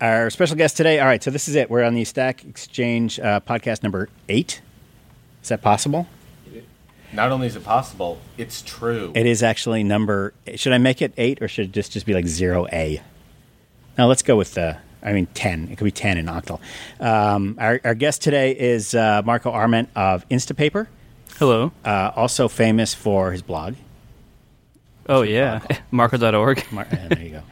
Our special guest today. All right, so this is it. We're on the Stack Exchange uh, podcast number eight. Is that possible? Not only is it possible, it's true. It is actually number. Should I make it eight or should it just just be like zero A? Now let's go with the. I mean ten. It could be ten in octal. Um, our, our guest today is uh, Marco Arment of Instapaper, Hello. uh, also famous for his blog. Oh yeah, Marco.org. Mar- uh, there you go.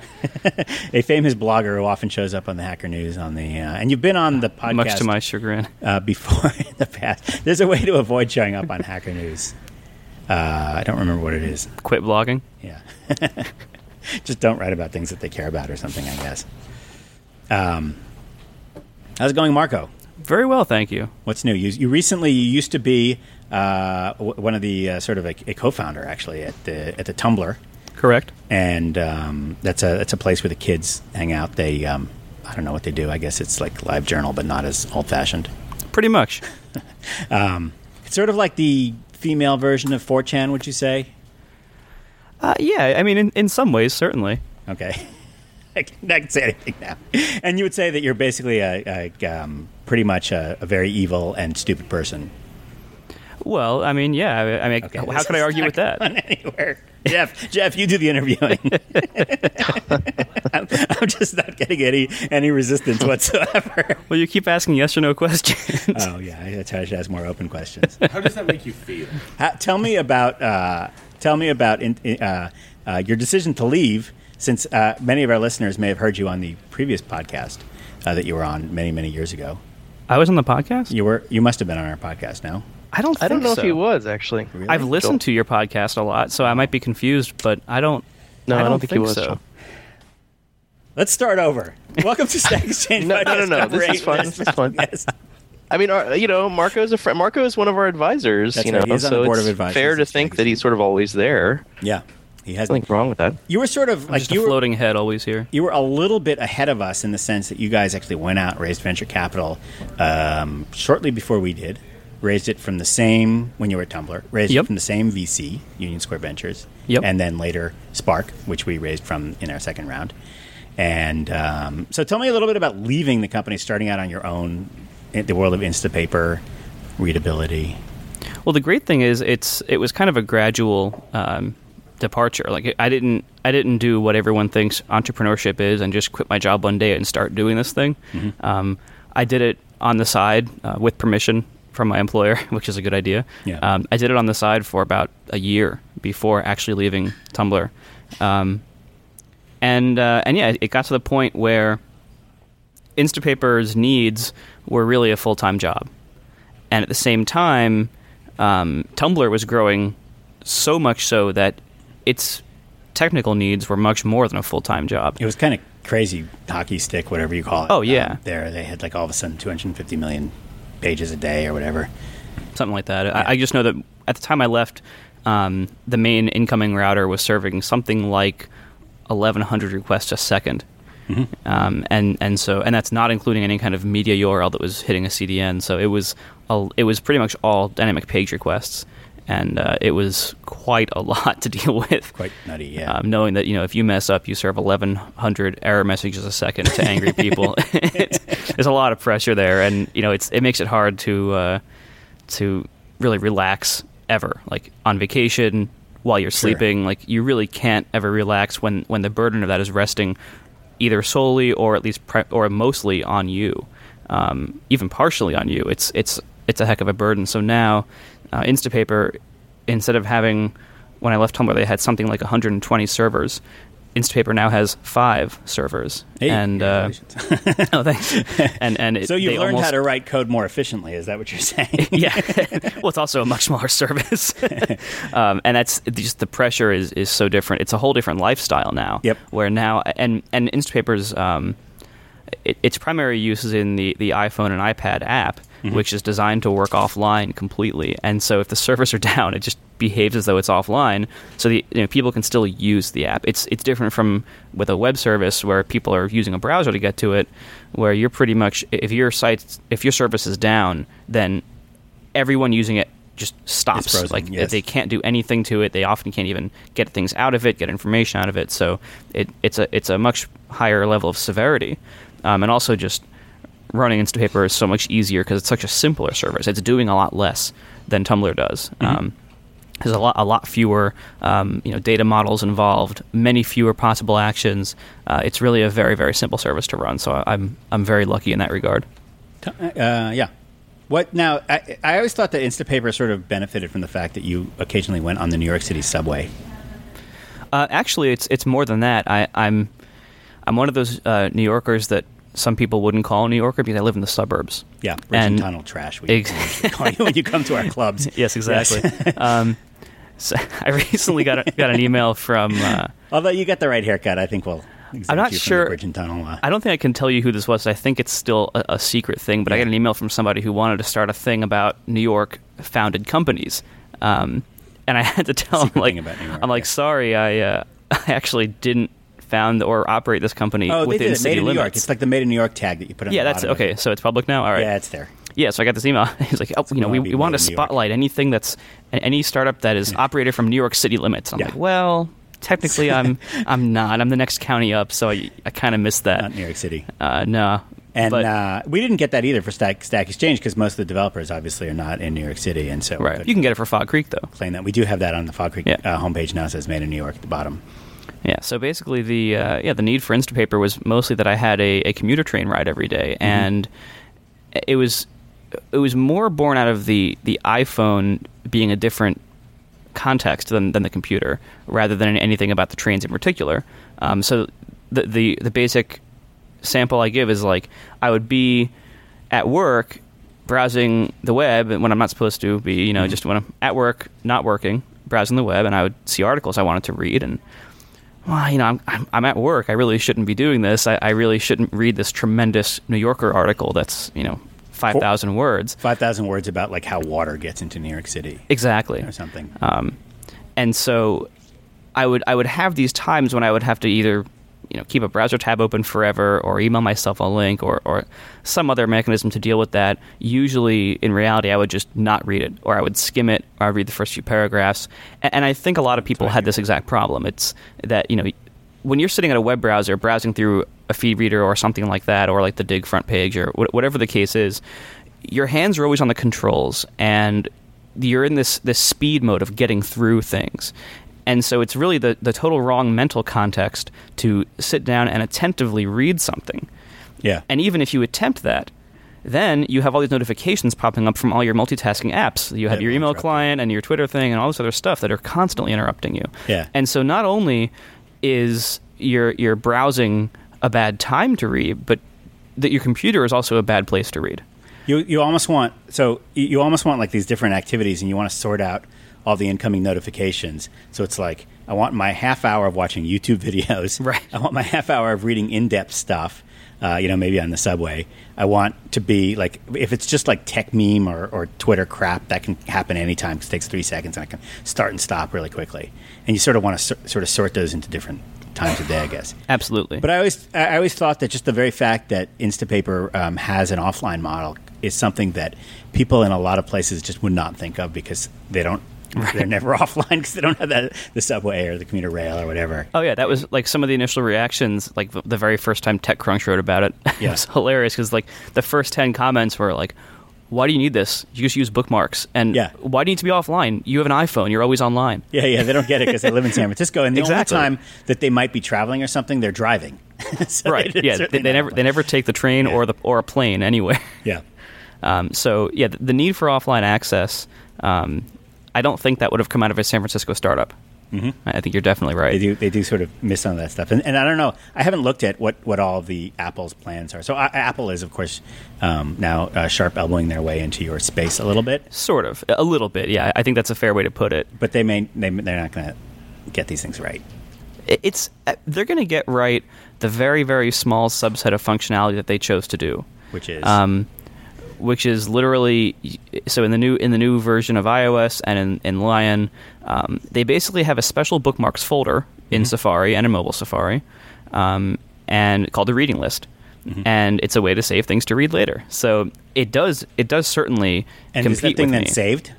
a famous blogger who often shows up on the Hacker News on the. Uh, and you've been on the podcast Much to my chagrin. uh, before in the past. There's a way to avoid showing up on Hacker News. Uh, I don't remember what it is. Quit blogging. Yeah. Just don't write about things that they care about or something, I guess. Um, how's it going, Marco? Very well, thank you. What's new? You, you recently you used to be uh, w- one of the uh, sort of a, a co-founder actually at the at the Tumblr, Correct. and um, that's a that's a place where the kids hang out. They um, I don't know what they do. I guess it's like live journal, but not as old fashioned. Pretty much. It's sort of like the female version of 4chan, would you say? Uh, yeah, I mean, in, in some ways, certainly. Okay. I can, I can say anything now. And you would say that you're basically a, a um, pretty much a, a very evil and stupid person. Well, I mean, yeah. I, I mean, Okay, how this can I argue not with that? Anywhere. Jeff, Jeff, you do the interviewing. I'm, I'm just not getting any any resistance whatsoever. Well, you keep asking yes or no questions. Oh yeah, I try to ask more open questions. How does that make you feel? Ha- tell me about uh, tell me about in, in- uh, uh, your decision to leave, since uh, many of our listeners may have heard you on the previous podcast uh, that you were on many many years ago. I was on the podcast. You were you must have been on our podcast now. I don't. I don't know so. if he was actually. Really? I've listened to your podcast a lot, so I might be confused, but I don't. No, I I don't, don't think he was, so. Let's start over. Welcome to Stack Exchange. No, no, no, no, this is eight. fine, this is fine. Yes. I mean, our, you know, Marco's a friend. Marco is one of our advisors. That's you know, right, he's on so the board it's of advisors fair to think that he's sort of always there. Yeah, he has. Nothing wrong with that. You were sort of like Just you a were, floating head always here. you were a little bit ahead of us in the sense that you guys actually went out and raised venture capital um, shortly before we did. Raised it from the same when you were at Tumblr. Raised Yep. it from the same VC, Union Square Ventures. Yep. And then later Spark, which we raised from in our second round. And um, so, tell me a little bit about leaving the company, starting out on your own, in the world of Instapaper, readability. Well, the great thing is it's it was kind of a gradual um, departure. Like I didn't I didn't do what everyone thinks entrepreneurship is and just quit my job one day and start doing this thing. Mm-hmm. Um, I did it on the side uh, with permission from my employer, which is a good idea. Yeah. Um, I did it on the side for about a year before actually leaving Tumblr, um, and uh, and yeah, it got to the point where Instapaper's needs were really a full time job and at the same time, um, Tumblr was growing so much so that its technical needs were much more than a full time job. It was kind of crazy hockey stick, whatever you call it. Oh, yeah. Um, there, they had like all of a sudden 250 million pages a day or whatever. something like that. I, I just know that at the time I left, um, the main incoming router was serving something like 1,100 requests a 2nd Um, and and so and that's not including any kind of media URL that was hitting a CDN. So it was a, it was pretty much all dynamic page requests, and uh, it was quite a lot to deal with. Quite nutty, yeah. Um, knowing that you know if you mess up, you serve 1,100 error messages a second to angry people. it's, there's a lot of pressure there, and you know it's it makes it hard to uh, to really relax ever. Like on vacation while you're Sure. sleeping, like you really can't ever relax when when the burden of that is resting either solely or at least pre- or mostly on you, um, even partially on you. It's it's it's a heck of a burden. So now, uh, Instapaper, instead of having when I left Tumblr, they had something like 120 servers. Instapaper now has five servers, Hey, and uh, oh, thanks. And and it, so you've they learned how to write code more efficiently. Is that what you're saying? yeah. well, it's also a much smaller service, um, and that's just the pressure is is so different. It's a whole different lifestyle now. Yep. Where now and and Instapaper's um, it, its primary use is in the the iPhone and iPad app, which is designed to work offline completely. And so if the servers are down, it just behaves as though it's offline, so the you know, people can still use the app. It's it's different from with a web service where people are using a browser to get to it, where you're pretty much if your site if your service is down, then everyone using it just stops. frozen, like yes. they can't do anything to it. They often can't even get things out of it, get information out of it. So it, it's a it's a much higher level of severity. um, and also just running Instapaper is so much easier because it's such a simpler service. It's doing a lot less than Tumblr does. Um, there's a lot, a lot fewer, um, you know, data models involved, many fewer possible actions. Uh, it's really a very, very simple service to run. So I'm, I'm very lucky in that regard. Uh, yeah. What now? I, I always thought that Instapaper sort of benefited from the fact that you occasionally went on the New York City subway. Uh, actually, it's it's more than that. I, I'm I'm one of those uh, New Yorkers that some people wouldn't call a New Yorker because I live in the suburbs. Yeah, bridge And- tunnel trash. We Ex- call you when you come to our clubs. Yes, exactly. um, so I recently got a, got an email from. Uh, Although you got the right haircut, I think we'll. I'm not you from the sure- Bridge and tunnel. Uh, I don't think I can tell you who this was. I think it's still a, a secret thing, but I got an email from somebody who wanted to start a thing about New York founded companies. Um, and I had to tell him, like, about New York, I'm like, yeah. sorry, I, uh, I actually didn't found or operate this company oh, they within did it. city Made in New. York. It's like the Made in New York tag that you put on. yeah, the that's okay. So it's public now. All right. Yeah, it's there. Yeah, so I got this email. He's like, oh, you know, we, we want to spotlight anything that's any startup that is operated from New York City limits. I'm Yeah. like, well, technically, I'm I'm not. I'm the next county up, so I, I kind of missed that. Not New York City. Uh, no, And but, uh, we didn't get that either for Stack, Stack Exchange because most of the developers obviously are not in New York City, and so right, you can get it for Fog Creek though. claim that we do have that on the Fog Creek Yeah. uh, homepage now. It says "Made in New York" at the bottom. Yeah, so basically the uh, yeah the need for Instapaper was mostly that I had a, a commuter train ride every day, Mm-hmm. and it was it was more born out of the the iPhone being a different context than, than the computer, rather than anything about the trains in particular. Um, so the, the the basic sample I give is like I would be at work browsing the web when I'm not supposed to be, you know, just when I'm at work, not working, browsing the web, and I would see articles I wanted to read, and well, you know, I'm, I'm, I'm at work. I really shouldn't be doing this. I, I really shouldn't read this tremendous New Yorker article that's, you know, 5,000 words. Five thousand words about like how water gets into New York City Exactly. or something. Um, and so I would I would have these times when I would have to either you know keep a browser tab open forever or email myself a link or, or some other mechanism to deal with that. Usually, in reality, I would just not read it or I would skim it or I'd read the first few paragraphs. And, and I think a lot of people had this exact problem. It's that you know when you're sitting at a web browser browsing through a feed reader or something like that or like the Digg front page or wh- whatever the case is your hands are always on the controls and you're in this this speed mode of getting through things and so it's really the, the total wrong mental context to sit down and attentively read something yeah, and even if you attempt that then you have all these notifications popping up from all your multitasking apps. You have That your email client and your Twitter thing and all this other stuff that are constantly interrupting you. Yeah. And so not only is your your browsing a bad time to read, but that your computer is also a bad place to read. you you almost want so you almost want like these different activities, and you want to sort out all the incoming notifications. So it's like I want my half hour of watching YouTube videos. Right. I want my half hour of reading in depth stuff. Uh, you know, maybe on the subway. I want to be like, if it's just like Techmeme or, or Twitter crap, that can happen anytime 'cause it takes three seconds and I can start and stop really quickly. And you sort of want to sor- sort of sort those into different times of day, I guess. Absolutely. But I always, I always thought that just the very fact that Instapaper um, has an offline model is something that people in a lot of places just would not think of because they don't, they're never offline because they don't have that the subway or the commuter rail or whatever. Oh yeah, that was like some of the initial reactions. Like the, the very first time TechCrunch wrote about it, it was hilarious because like the first ten comments were like, "Why do you need this? You just use bookmarks." And Yeah. why do you need to be offline? You have an iPhone. You're always online. Yeah, yeah, they don't get it because they live in San Francisco, and the Exactly. only time that they might be traveling or something, they're driving. So right. they- Yeah. They, they never they never take the train Yeah. or the or a plane anywhere. Yeah, Um, so yeah, the, the need for offline access. Um, I don't think that would have come out of a San Francisco startup. Mm-hmm. I think you're definitely right. they do. They do sort of miss some of that stuff, and, and I don't know. I haven't looked at what, what all the Apple's plans are. So uh, Apple is, of course, um, now uh, sharp elbowing their way into your space a little bit. Sort of, a little bit. Yeah, I think that's a fair way to put it. but they may they, they're not going to get these things right. it's uh, they're going to get right the very very small subset of functionality that they chose to do Which is um, which is literally so in the new in the new version of iOS and in, in Lion um, they basically have a special bookmarks folder in Mm-hmm. Safari and in mobile Safari um, and called the reading list Mm-hmm. and it's a way to save things to read later so it does it does certainly and is that thing then me. saved?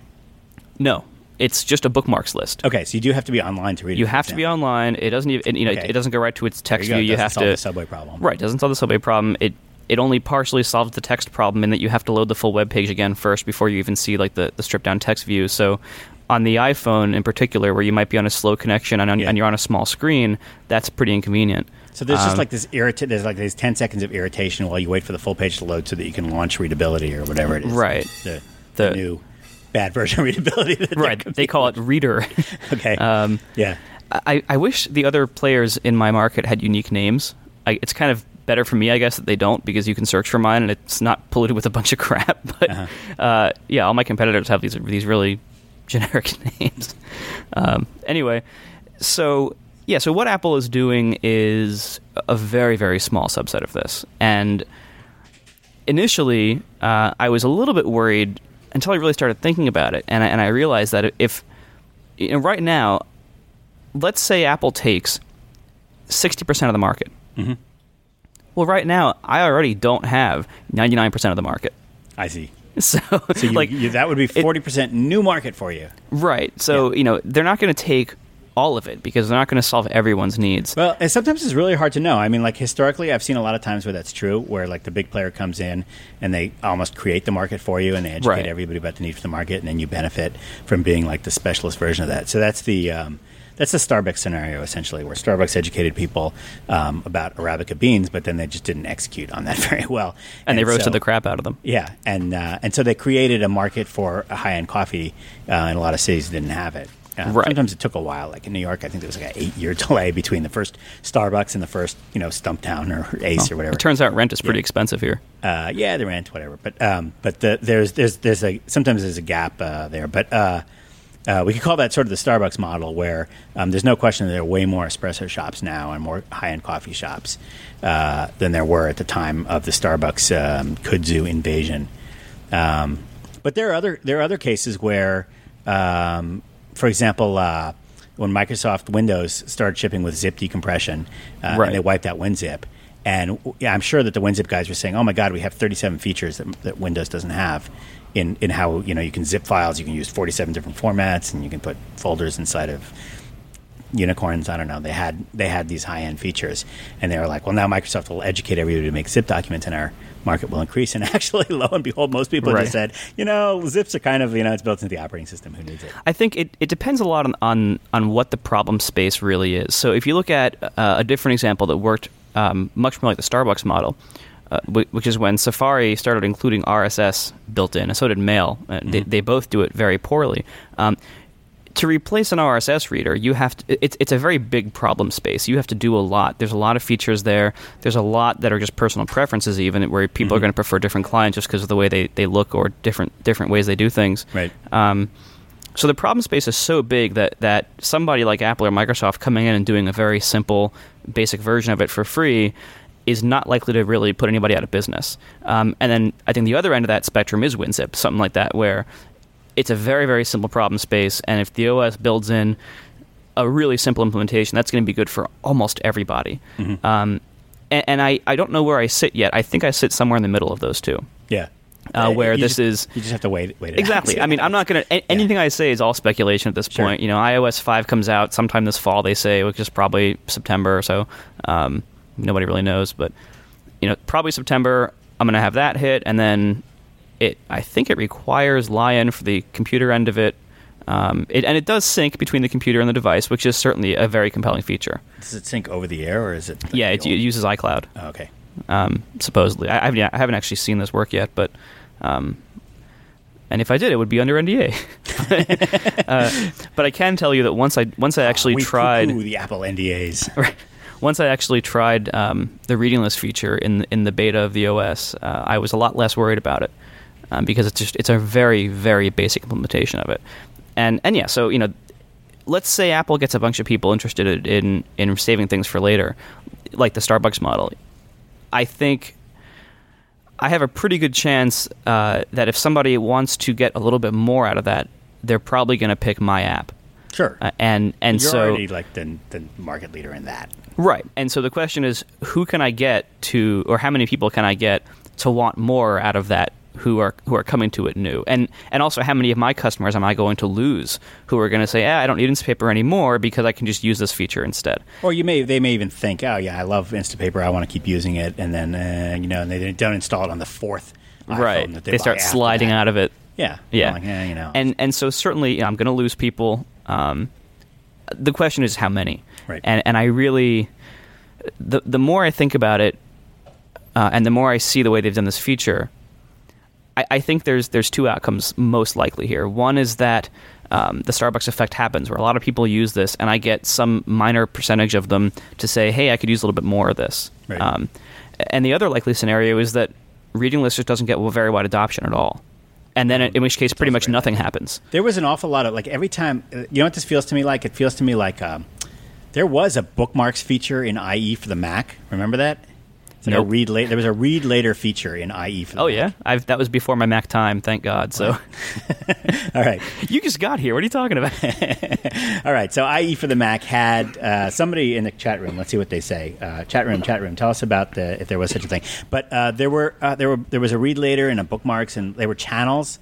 No. it's just a bookmarks list. Okay, so you do have to be online to read it. You have to be online. It doesn't even you know Okay. it doesn't go right to its text you view. You have solve to the subway problem. Right, doesn't solve the subway problem. It it only partially solves the text problem in that you have to load the full web page again first before you even see like the, the stripped down text view. So on the iPhone in particular, where you might be on a slow connection and, on, Yeah. and you're on a small screen, that's pretty inconvenient. So there's just Um, like this irritant. There's like these ten seconds of irritation while you wait for the full page to load, so that you can launch readability or whatever it is. Right. The, the, The- new bad version of readability. Right. They call it Reader. Okay. um, yeah. I, I wish the other players in my market had unique names. I, it's kind of better for me, I guess, that they don't because you can search for mine and it's not polluted with a bunch of crap. But Uh-huh. uh, yeah, all my competitors have these these really generic names. Um, anyway, so yeah, so what Apple is doing is a very very small subset of this, and initially uh, I was a little bit worried until I really started thinking about it, and I, and I realized that if you know, right now, let's say Apple takes sixty percent of the market. Mm-hmm. Well, right now I already don't have ninety nine percent of the market, I see. so, So you, like you, that would be forty percent new market for you. right. So Yeah. you know they're not going to take all of it because they're not going to solve everyone's needs. Well, and sometimes it's really hard to know. I mean, like historically, I've seen a lot of times where that's true, where like the big player comes in and they almost create the market for you, and they educate Right. everybody about the need for the market, and then you benefit from being like the specialist version of that. So that's the um, that's a Starbucks scenario essentially, where Starbucks educated people um, about arabica beans, but then they just didn't execute on that very well, and they roasted so- the crap out of them. Yeah, and uh, and so they created a market for high end coffee, uh, and a lot of cities didn't have it. Uh, Right. Sometimes it took a while. Like in New York, I think there was like an eight year delay between the first Starbucks and the first, you know, Stumptown or Ace or whatever. It turns out rent is pretty Yeah. expensive here. uh, yeah, the rent, whatever. But um, but the, there's there's there's a sometimes there's a gap uh, there. But uh, uh, we could call that sort of the Starbucks model, where um, there's no question that there are way more espresso shops now and more high end coffee shops uh, than there were at the time of the Starbucks um, kudzu invasion. Um, but there are other there are other cases where, um, for example, uh, when Microsoft Windows started shipping with zip decompression, uh, Right. and they wiped out WinZip, and yeah, I'm sure that the WinZip guys were saying, "Oh my God, we have 37 features that, that Windows doesn't have." In, in how you know you can zip files, you can use 47 different formats, and you can put folders inside of unicorns. I don't know. They had they had these high end features, and they were like, well, now Microsoft will educate everybody to make zip documents, and our market will increase. And actually, lo and behold, most people Right. just said, you know, zips are kind of you know it's built into the operating system. Who needs it? I think it, it depends a lot on, on, on what the problem space really is. So if you look at uh, a different example that worked um, much more like the Starbucks model, uh, which is when Safari started including RSS built in, and so did Mail. Uh, they, they both do it very poorly. Um, to replace an RSS reader, you have to. It's it's a very big problem space. You have to do a lot. There's a lot of features there. There's a lot that are just personal preferences, even where people are going to prefer different clients just because of the way they, they look or different different ways they do things. Right. Um, so the problem space is so big that that somebody like Apple or Microsoft coming in and doing a very simple, basic version of it for free is not likely to really put anybody out of business. Um, and then I think the other end of that spectrum is WinZip, something like that, where it's a very very simple problem space, and if the OS builds in a really simple implementation, that's going to be good for almost everybody. Um, and, and I, I don't know where I sit yet. I think I sit somewhere in the middle of those two. Yeah. Uh, where You this just- is you just have to wait. Wait. Exactly. I mean, I'm not going to. Anything I say is all speculation at this Sure. point. You know, iOS 5 comes out sometime this fall. They say, which is probably September or so. Um, nobody really knows, but you know, probably September. I'm going to have that hit, and then it. I think it requires Lion for the computer end of it. Um, it and it does sync between the computer and the device, which is certainly a very compelling feature. Does it sync over the air or is it? Yeah, it, it uses iCloud Oh, okay. um, supposedly. I, I, haven't, I haven't actually seen this work yet, but um, and if I did, it would be under NDA. uh, but I can tell you that once I once I actually tried the Apple NDAs. Right. Once I actually tried um, the reading list feature in in the beta of the OS, uh, I was a lot less worried about it um, because it's just it's a very very basic implementation of it, and and yeah, so you know, let's say Apple gets a bunch of people interested in in saving things for later, like the Starbucks model. I think I have a pretty good chance uh, that if somebody wants to get a little bit more out of that, they're probably going to pick my app. Sure. Uh, and and You're so already like the, the market leader in that. Right. And so the question is who can I get to, or how many people can I get to want more out of that who are who are coming to it new, and and also how many of my customers am I going to lose who are going to say, ah, I don't need Instapaper anymore because I can just use this feature instead. Or you may they may even think, oh yeah, I love Instapaper, I want to keep using it, and then uh, you know, and they don't install it on the fourth right? that They, they, start sliding that. out of it. Yeah, Yeah. Like, eh, you know, and and so certainly you know, I'm going to lose people. Um, the question is how many, Right. And and I really, the the more I think about it, uh, and the more I see the way they've done this feature, I, I think there's there's two outcomes most likely here. One is that um, the Starbucks effect happens, where a lot of people use this, and I get some minor percentage of them to say, "Hey, I could use a little bit more of this." Right. Um, and the other likely scenario is that reading list just doesn't get very wide adoption at all, and then in which case, pretty much nothing happens. There was an awful lot of like every time. uh, You know what this feels to me like? It feels to me like um, there was a bookmarks feature in IE for the Mac. Remember that? A Nope. read later. There was a read later feature in IE for the Oh Mac. yeah, I've, that was before my Mac time. Thank God. So All right. you just got here. What are you talking about? All right. So IE for the Mac had uh, somebody in the chat room. Let's see what they say. Uh, chat room, chat room. Tell us about the if there was such a thing. But uh, there were uh, there were there was a read later and a bookmarks and they were channels.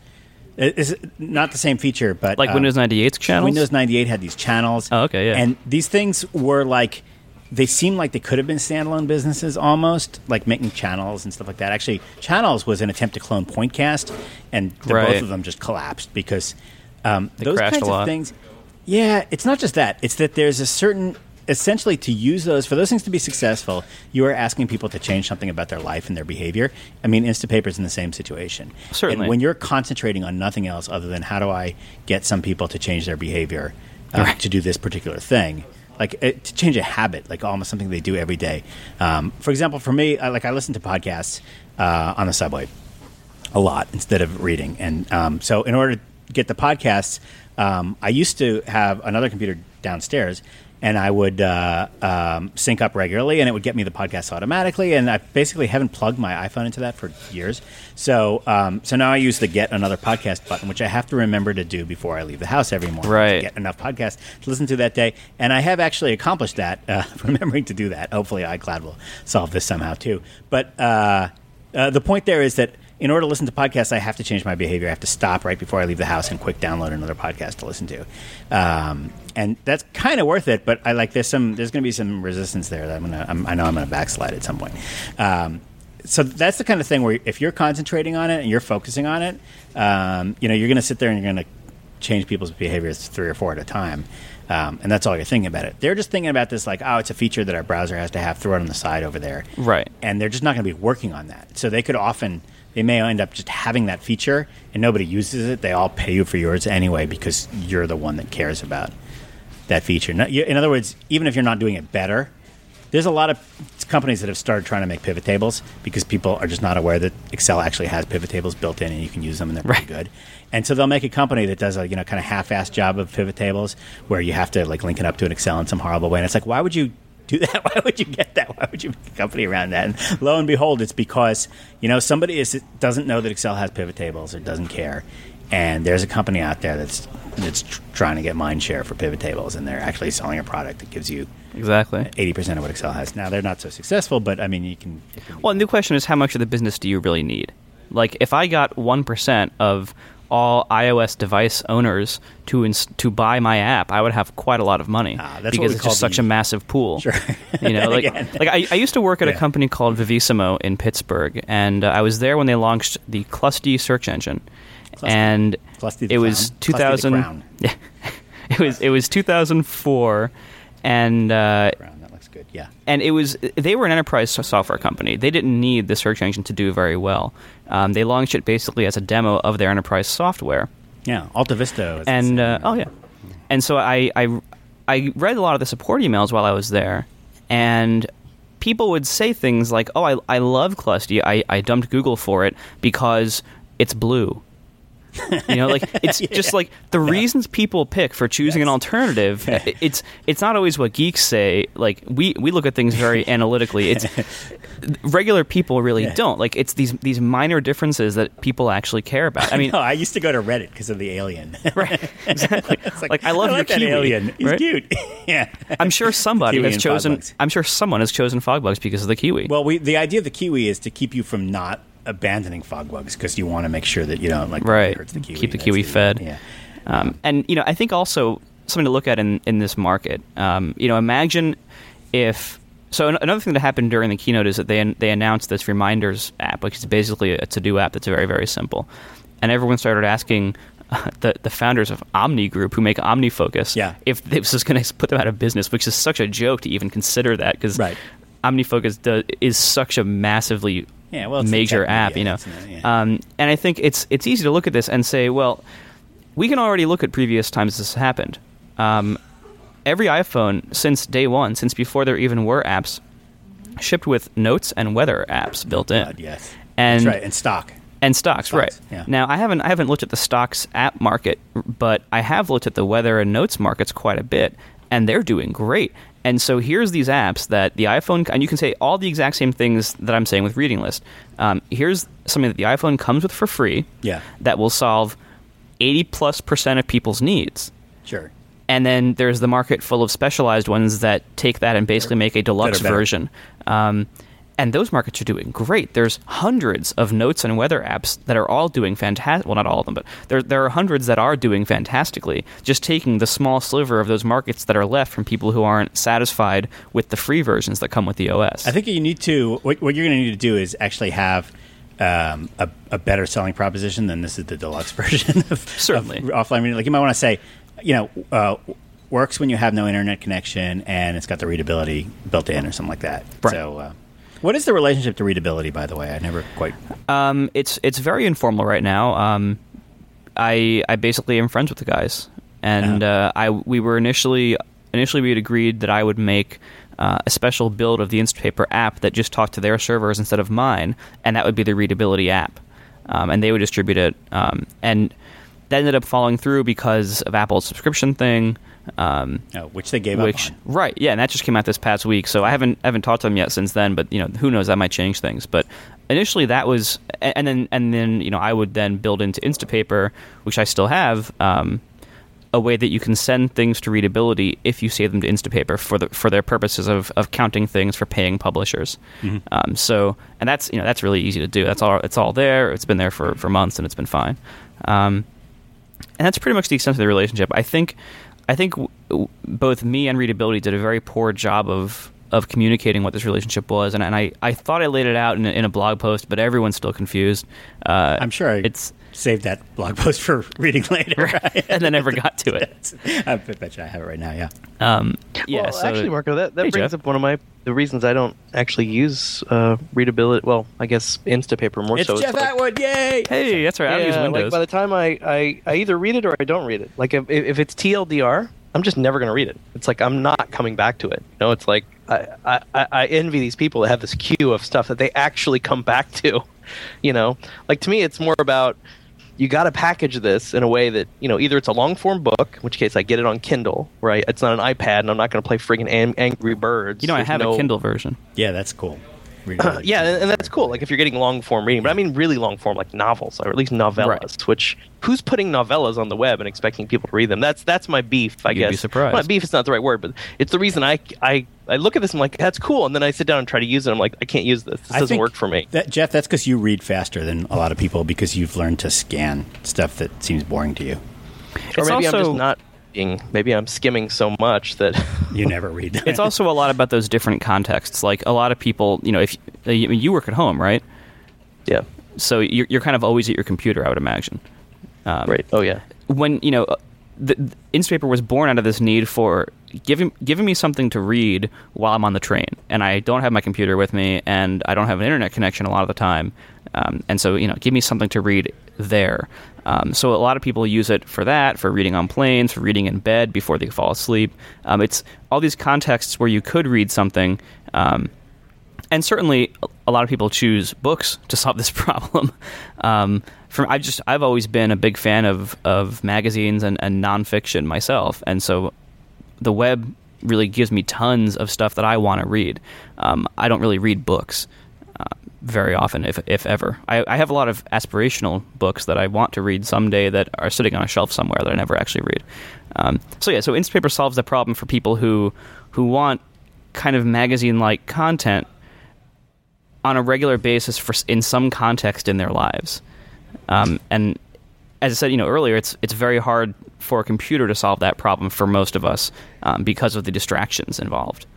It- It's not the same feature, but like uh, Windows 98's channels. Windows 98 had these channels. Oh, okay, yeah. And these things were like, they seemed like they could have been standalone businesses almost, like making channels and stuff like that. Actually, channels was an attempt to clone Pointcast, and the, Right. both of them just collapsed because um, those kinds of things. Yeah, it's not just that. It's that there's a certain. Essentially, to use those for those things to be successful, you are asking people to change something about their life and their behavior. I mean, Instapaper's in the same situation. Certainly. And when you're concentrating on nothing else other than how do I get some people to change their behavior uh, Right. to do this particular thing, like uh, to change a habit, like almost something they do every day. Um, for example, for me, I, like I listen to podcasts uh, on the subway a lot instead of reading. And um, so, in order to get the podcasts, um, I used to have another computer downstairs, and I would uh, um, sync up regularly, and it would get me the podcast automatically. And I basically haven't plugged my iPhone into that for years. So, um, so now I use the Get Another Podcast button, which I have to remember to do before I leave the house every morning. Right. To get enough podcasts to listen to that day, and I have actually accomplished that. Uh, remembering to do that. Hopefully, iCloud will solve this somehow too. But uh, uh, the point there is that in order to listen to podcasts, I have to change my behavior. I have to stop right before I leave the house and quick download another podcast to listen to, um, and that's kind of worth it. But I like there's some there's going to be some resistance there that I'm gonna I'm, I know I'm going to backslide at some point. Um, so that's the kind of thing where if you're concentrating on it and you're focusing on it, um, you know you're going to sit there and you're going to change people's behaviors three or four at a time. Um, and that's all you're thinking about it. They're just thinking about this like, oh, it's a feature that our browser has to have. Throw it on the side over there, Right. And they're just not going to be working on that. So they could often, they may end up just having that feature, and nobody uses it. They all pay you for yours anyway because you're the one that cares about that feature. In other words, even if you're not doing it better, there's a lot of companies that have started trying to make pivot tables because people are just not aware that Excel actually has pivot tables built in and you can use them and they're pretty Right. good. And so they'll make a company that does a you know kind of half-assed job of pivot tables where you have to like link it up to an Excel in some horrible way. And it's like, why would you do that? Why would you get that? Why would you make a company around that? And lo and behold, it's because you know somebody is doesn't know that Excel has pivot tables or doesn't care. And there's a company out there that's that's tr- trying to get mind share for pivot tables, and they're actually selling a product that gives you Exactly. eighty percent of what Excel has. Now they're not so successful, but I mean, you can. can Well, the question is, how much of the business do you really need? Like, if I got one percent of all iOS device owners to ins- to buy my app, I would have quite a lot of money Ah, because it's just such a massive pool. Sure. You know, like like I, I used to work at a company called Vivisimo in Pittsburgh, and uh, I was there when they launched the Clusty search engine, Clusty. and Clusty the it was clown. Clusty the 2000. crown. Yeah, it was it was 2004, and. Uh, Yeah. and it was they were an enterprise software company. They didn't need the search engine to do very well. Um, they launched it basically as a demo of their enterprise software, Yeah. Alta Vista. and uh, oh yeah, and so I, I I read a lot of the support emails while I was there, and people would say things like, "Oh, I I love Clusty. I I dumped Google for it because it's blue." you know, like it's just like the reasons people pick for choosing an alternative. It's it's not always what geeks say. Like we we look at things very analytically. It's regular people really Yeah. don't. Like it's these these minor differences that people actually care about. I mean, no, I used to go to Reddit because of the alien. right? Exactly. It's like, I love your like that Kiwi, alien. He's right? cute. yeah. I'm sure somebody has chosen. FogBugz. I'm sure someone has chosen FogBugz because of the kiwi. Well, we, the idea of the kiwi is to keep you from not abandoning FogBugz because you want to make sure that you don't like Right. hurts the kiwi. Keep the kiwi fed. Yeah. Um, and you know, I think also something to look at in in this market. Um, you know, imagine if so. Another thing that happened during the keynote is that they they announced this reminders app, which is basically a to do app that's very very simple, and everyone started asking. uh, The, the founders of Omni Group, who make OmniFocus, Yeah. if this was going to put them out of business, which is such a joke to even consider that, because Right. OmniFocus does, is such a massively Yeah, well, major app, media, you know. not- yeah. Um, and I think it's it's easy to look at this and say, well, we can already look at previous times this happened. Um, every iPhone since day one, since before there even were apps, shipped with notes and weather apps built in. God, yes. And That's right. And stock. and stocks, Stocks, right? yeah. Now, I haven't I haven't looked at the stocks app market, but I have looked at the weather and notes markets quite a bit, and they're doing great. And so here's these apps that the iPhone and you can say all the exact same things that I'm saying with Reading List. Um, here's something that the iPhone comes with for free. Yeah. That will solve 80 plus percent of people's needs. Sure. And then there's the market full of specialized ones that take that and basically make a deluxe better. version. Um, and those markets are doing great. There's hundreds of notes and weather apps that are all doing fantastic. Well, not all of them, but there there are hundreds that are doing fantastically. Just taking the small sliver of those markets that are left from people who aren't satisfied with the free versions that come with the OS. I think you need to. What, what you're going to need to do is actually have um, a, a better selling proposition than this is the deluxe version of Certainly. of offline reading. Like you might want to say, you know, uh, works when you have no internet connection and it's got the readability built in or something like that. Right. So, uh, what is the relationship to readability? By the way, I never quite. Um, it's it's very informal right now. Um, I I basically am friends with the guys, and Uh-huh. uh, I we were initially initially we had agreed that I would make uh, a special build of the Instapaper app that just talked to their servers instead of mine, and that would be the readability app, um, and they would distribute it. Um, and that ended up falling through because of Apple's subscription thing. Um, No, which they gave which up on. right yeah and that just came out this past week so i haven't haven't talked to them yet since then but you know who knows that might change things. But initially that was and then and then you know i would then build into instapaper which i still have um, a way that you can send things to readability if you save them to instapaper for the for their purposes of, of counting things for paying publishers. Um, so and that's you know that's really easy to do. That's all it's all there. It's been there for, for months and it's been fine. Um, and that's pretty much the extent of the relationship. I think, I think w- both me and Readability did a very poor job of of communicating what this relationship was, and, and I, I thought I laid it out in a, in a blog post, but everyone's still confused. Uh, I'm sure I it's saved that blog post for reading later. and then never got to it. I bet you I have it right now. Yeah. Um, yeah, well, so actually, Marco, that, that Hey, brings Jeff. up one of my the reasons I don't actually use uh, readability. Well, I guess Instapaper more It's so. Jeff like, Atwood. Yay! hey, that's right. I don't use yeah, Windows. like by the time I, I, I either read it or I don't read it. Like if, if it's TLDR, I'm just never going to read it. It's like I'm not coming back to it. You know, it's like I, I, I- I envy these people that have this queue of stuff that they actually come back to. You know, like to me, it's more about you got to package this in a way that you know either it's a long form book, in which case I get it on Kindle, right? It's not an iPad, and I'm not going to play friggin' Am- Angry Birds. you know, I have no- a Kindle version. Yeah, that's cool. Yeah, and, and that's cool. Like if you're getting long form reading, but I mean really long form, like novels or at least novellas. Right. Which who's putting novellas on the web and expecting people to read them? That's that's my beef. I You'd guess. be surprised. Well, beef is not the right word, but it's the reason I I I look at this and I'm like that's cool, and then I sit down and try to use it. I'm like I can't use this. This I doesn't work for me. That, Jeff, that's because you read faster than a lot of people because you've learned to scan stuff that seems boring to you. or It's maybe I'm also- just not. Reading. Maybe I'm skimming so much that. You never read. It's also a lot about those different contexts. Like a lot of people, you know, if I mean, you work at home, right? yeah. So you're, you're kind of always at your computer, I would imagine. Um, Right. Oh yeah. when you know the, the Instapaper was born out of this need for giving giving me something to read while I'm on the train, and I don't have my computer with me, and I don't have an internet connection a lot of the time, um, and so you know, give me something to read there. Um, so a lot of people use it for that, for reading on planes, for reading in bed before they fall asleep. Um, it's all these contexts where you could read something. Um, and certainly a lot of people choose books to solve this problem. Um, from I've just I've always been a big fan of of magazines and, and nonfiction myself, and so the web really gives me tons of stuff that I want to read. Um, I don't really read books uh, very often, if if ever. I, I have a lot of aspirational books that I want to read someday that are sitting on a shelf somewhere that I never actually read. Um, so yeah, so Instapaper solves the problem for people who who want kind of magazine like content on a regular basis for in some context in their lives. Um, and as I said, you know earlier, it's it's very hard for a computer to solve that problem for most of us um, because of the distractions involved.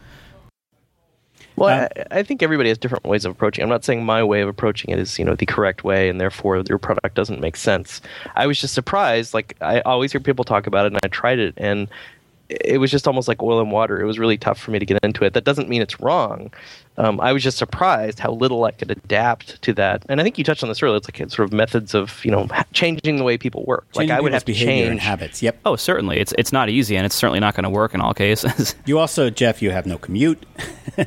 Well, um, I, I, think everybody has different ways of approaching. It. I'm not saying my way of approaching it is, you know, the correct way, and therefore your product doesn't make sense. I was just surprised. Like I always hear people talk about it, and I tried it, and it was just almost like oil and water. It was really tough for me to get into it. That doesn't mean it's wrong. Um, I was just surprised how little I could adapt to that. And I think you touched on this earlier. It's like sort of methods of you know changing the way people work. Changing like I would have to change and habits. Yep. Oh, certainly. It's it's not easy, and it's certainly not going to work in all cases. you also, Jeff, you have no commute.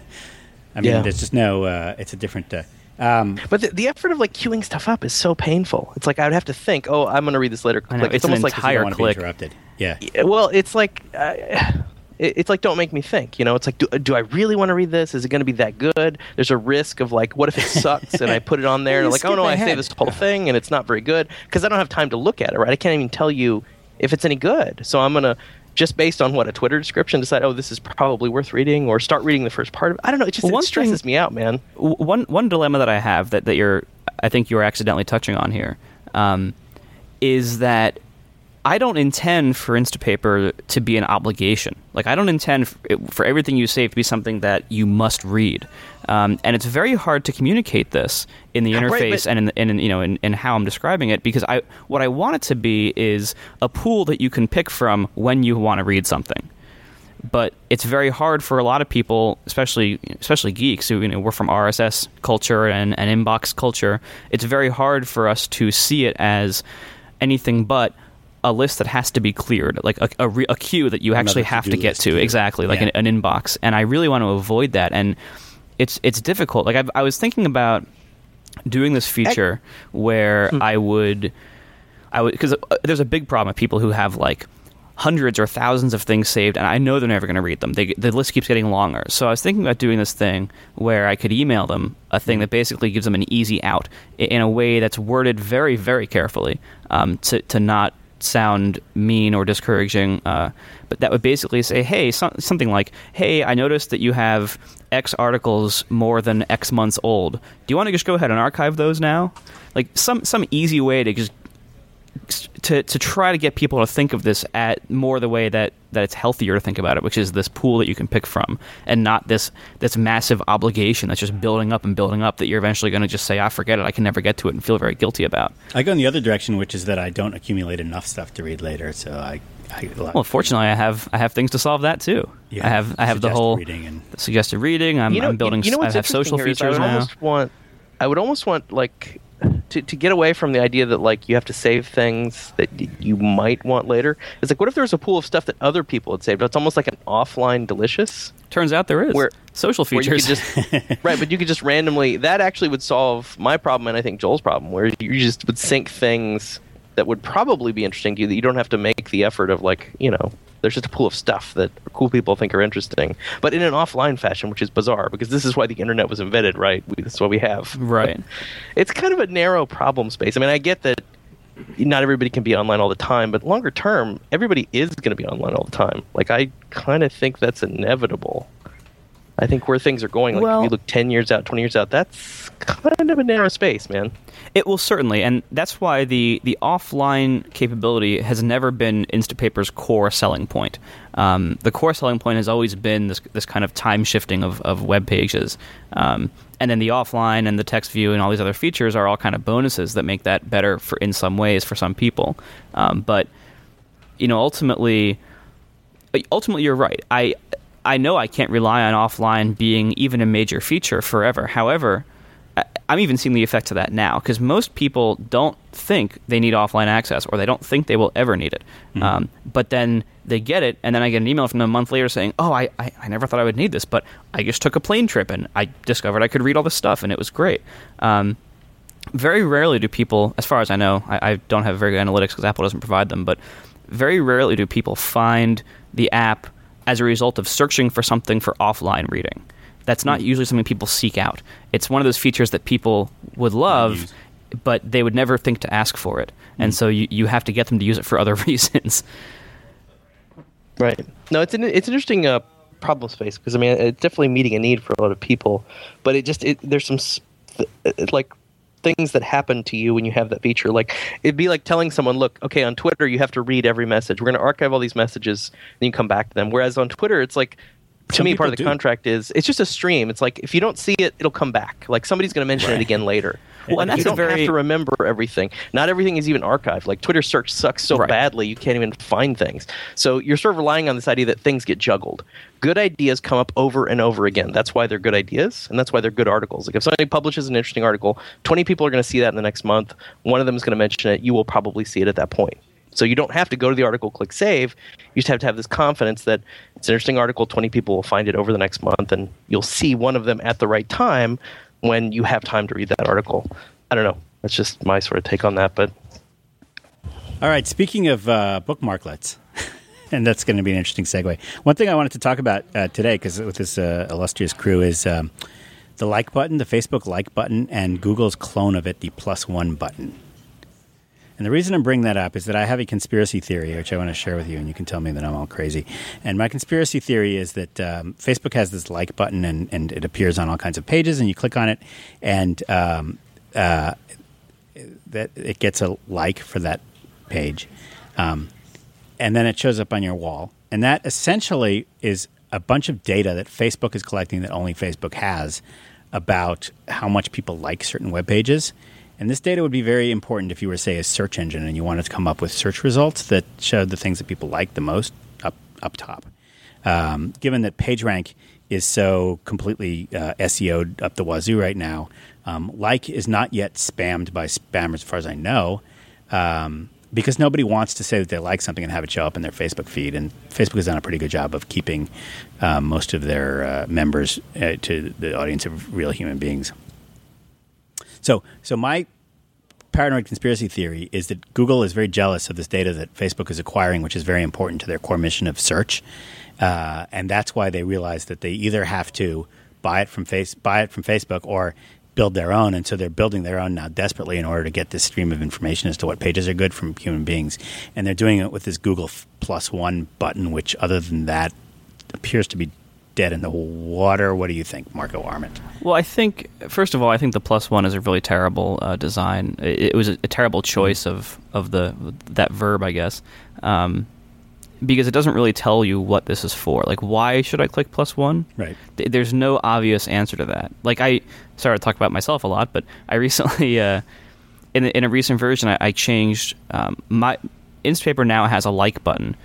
I mean, yeah. there's just no. Uh, it's a different. Uh, um, but the, the, effort of like queuing stuff up is so painful. It's like I would have to think, oh, I'm going to read this later. Know, like, it's, it's almost like entire click. interrupted. Yeah. Well, it's like. Uh, it's like don't make me think you know it's like do, do i really want to read this is it going to be that good there's a risk of like what if it sucks and i put it on there and like oh no i say this whole thing and it's not very good because i don't have time to look at it right i can't even tell you if it's any good so i'm going to just based on what a Twitter description decide, oh, this is probably worth reading, or start reading the first part of it. I don't know. It just it stresses thing, me out, man. One one dilemma that I have that, that you're, I think you are accidentally touching on here, um, is that I don't intend for Instapaper to be an obligation. Like I don't intend for everything you say to be something that you must read. Um, and it's very hard to communicate this in the interface right, and in, in, you know in, in, how I'm describing it because I what I want it to be is a pool that you can pick from when you want to read something. But it's very hard for a lot of people, especially especially geeks who you know we're from RSS culture and, and inbox culture. It's very hard for us to see it as anything but a list that has to be cleared, like a, a, a queue that you actually have to get to, exactly, like yeah. an, an, inbox. And I really want to avoid that. And it's it's difficult. Like I've, i was thinking about doing this feature where hmm. I would, I would because uh, there's a big problem of people who have like hundreds or thousands of things saved, and I know they're never going to read them. They, the list keeps getting longer. So I was thinking about doing this thing where I could email them a thing that basically gives them an easy out in a way that's worded very, very carefully um, to to not sound mean or discouraging, uh, but that would basically say, hey, so- something like, hey, I noticed that you have X articles more than X months old. Do you want to just go ahead and archive those now? Like some some easy way to just to to try to get people to think of this at more the way that that it's healthier to think about it, which is this pool that you can pick from, and not this this massive obligation that's just building up and building up that you're eventually going to just say, "I ah, forget it, I can never get to it," and feel very guilty about. I go in the other direction, which is that I don't accumulate enough stuff to read later, so I. I well, fortunately, I have I have things to solve that too. Yeah, I have I have the whole reading and suggested reading. I'm, you know, I'm building. You know I have social features I now. Want, I would almost want like to, to get away from the idea that like you have to save things that you might want later it's like what if there was a pool of stuff that other people had saved? It's almost like an offline delicious. Turns out there is. Where social features. just, right but you could just randomly that actually would solve my problem and i think joel's problem where you just would sync things that would probably be interesting to you that you don't have to make the effort of like you know there's just a pool of stuff that cool people think are interesting, but in an offline fashion, which is bizarre because this is why the internet was invented, right? This is what we have. Right. it's kind of a narrow problem space. I mean, I get that not everybody can be online all the time, but longer term, everybody is going to be online all the time. Like, I kind of think that's inevitable. I think where things are going, like well, if you look 10 years out, 20 years out, that's kind of a narrow space, man. It will certainly, and that's why the, the offline capability has never been Instapaper's core selling point. Um, the core selling point has always been this this kind of time shifting of, of web pages. Um, and then the offline and the text view and all these other features are all kind of bonuses that make that better for in some ways for some people. Um, but you know, ultimately, ultimately, you're right. I I know I can't rely on offline being even a major feature forever. However, I'm even seeing the effects of that now because most people don't think they need offline access or they don't think they will ever need it. Mm-hmm. Um, but then they get it, and then I get an email from them a month later saying, "Oh, I, I, I, never thought I would need this, but I just took a plane trip and I discovered I could read all this stuff and it was great." Um, very rarely do people, as far as I know, I, I don't have very good analytics because Apple doesn't provide them, but very rarely do people find the app as a result of searching for something for offline reading. That's not hmm. usually something people seek out. It's one of those features that people would love, but they would never think to ask for it. And hmm. so you, you have to get them to use it for other reasons. Right. No, it's an it's an interesting uh, problem space because I mean it's definitely meeting a need for a lot of people, but it just it, there's some th- like things that happen to you when you have that feature. Like it'd be like telling someone, look, okay, on Twitter you have to read every message. We're going to archive all these messages, and you come back to them. Whereas on Twitter, it's like to Some me part of the do. contract is it's just a stream. It's like if you don't see it, it'll come back. Like somebody's going to mention it again later. Well, and that's you a don't very- have to remember everything. Not everything is even archived. Like Twitter search sucks so Right. badly you can't even find things. So you're sort of relying on this idea that things get juggled. Good ideas come up over and over again. That's why they're good ideas, and that's why they're good articles. Like if somebody publishes an interesting article, 20 people are going to see that in the next month. One of them is going to mention it. You will probably see it at that point. So you don't have to go to the article, click save. You just have to have this confidence that it's an interesting article. 20 people will find it over the next month, and you'll see one of them at the right time when you have time to read that article. I don't know. That's just my sort of take on that. But All right. Speaking of uh, bookmarklets, and that's going to be an interesting segue. One thing I wanted to talk about uh, today, because with this uh, illustrious crew, is um, the like button, the Facebook like button, and Google's clone of it, the plus one button. And the reason I'm bringing that up is that I have a conspiracy theory, which I want to share with you, and you can tell me that I'm all crazy. And my conspiracy theory is that um, Facebook has this like button, and, and it appears on all kinds of pages, and you click on it, and um, uh, that it gets a like for that page, um, and then it shows up on your wall, and that essentially is a bunch of data that Facebook is collecting that only Facebook has about how much people like certain web pages. And this data would be very important if you were, say, a search engine and you wanted to come up with search results that showed the things that people like the most up up top. Um, given that PageRank is so completely uh, SEO'd up the wazoo right now, um, like is not yet spammed by spammers, as far as I know, um, because nobody wants to say that they like something and have it show up in their Facebook feed. And Facebook has done a pretty good job of keeping um, most of their uh, members uh, to the audience of real human beings. So, so my paranoid conspiracy theory is that Google is very jealous of this data that Facebook is acquiring, which is very important to their core mission of search, uh, and that's why they realize that they either have to buy it from face buy it from Facebook or build their own, and so they're building their own now desperately in order to get this stream of information as to what pages are good from human beings, and they're doing it with this Google plus one button, which other than that appears to be dead in the water. What do you think, Marco Arment? Well, I think first of all, I think the plus one is a really terrible uh, design. It, it was a, a terrible choice of of the that verb, I guess, um, because it doesn't really tell you what this is for. Like, why should I click plus one? Right. Th- There's no obvious answer to that. Like, I sorry to talk about myself a lot, but I recently, uh, in in a recent version, I, I changed um, my Instapaper now has a like button.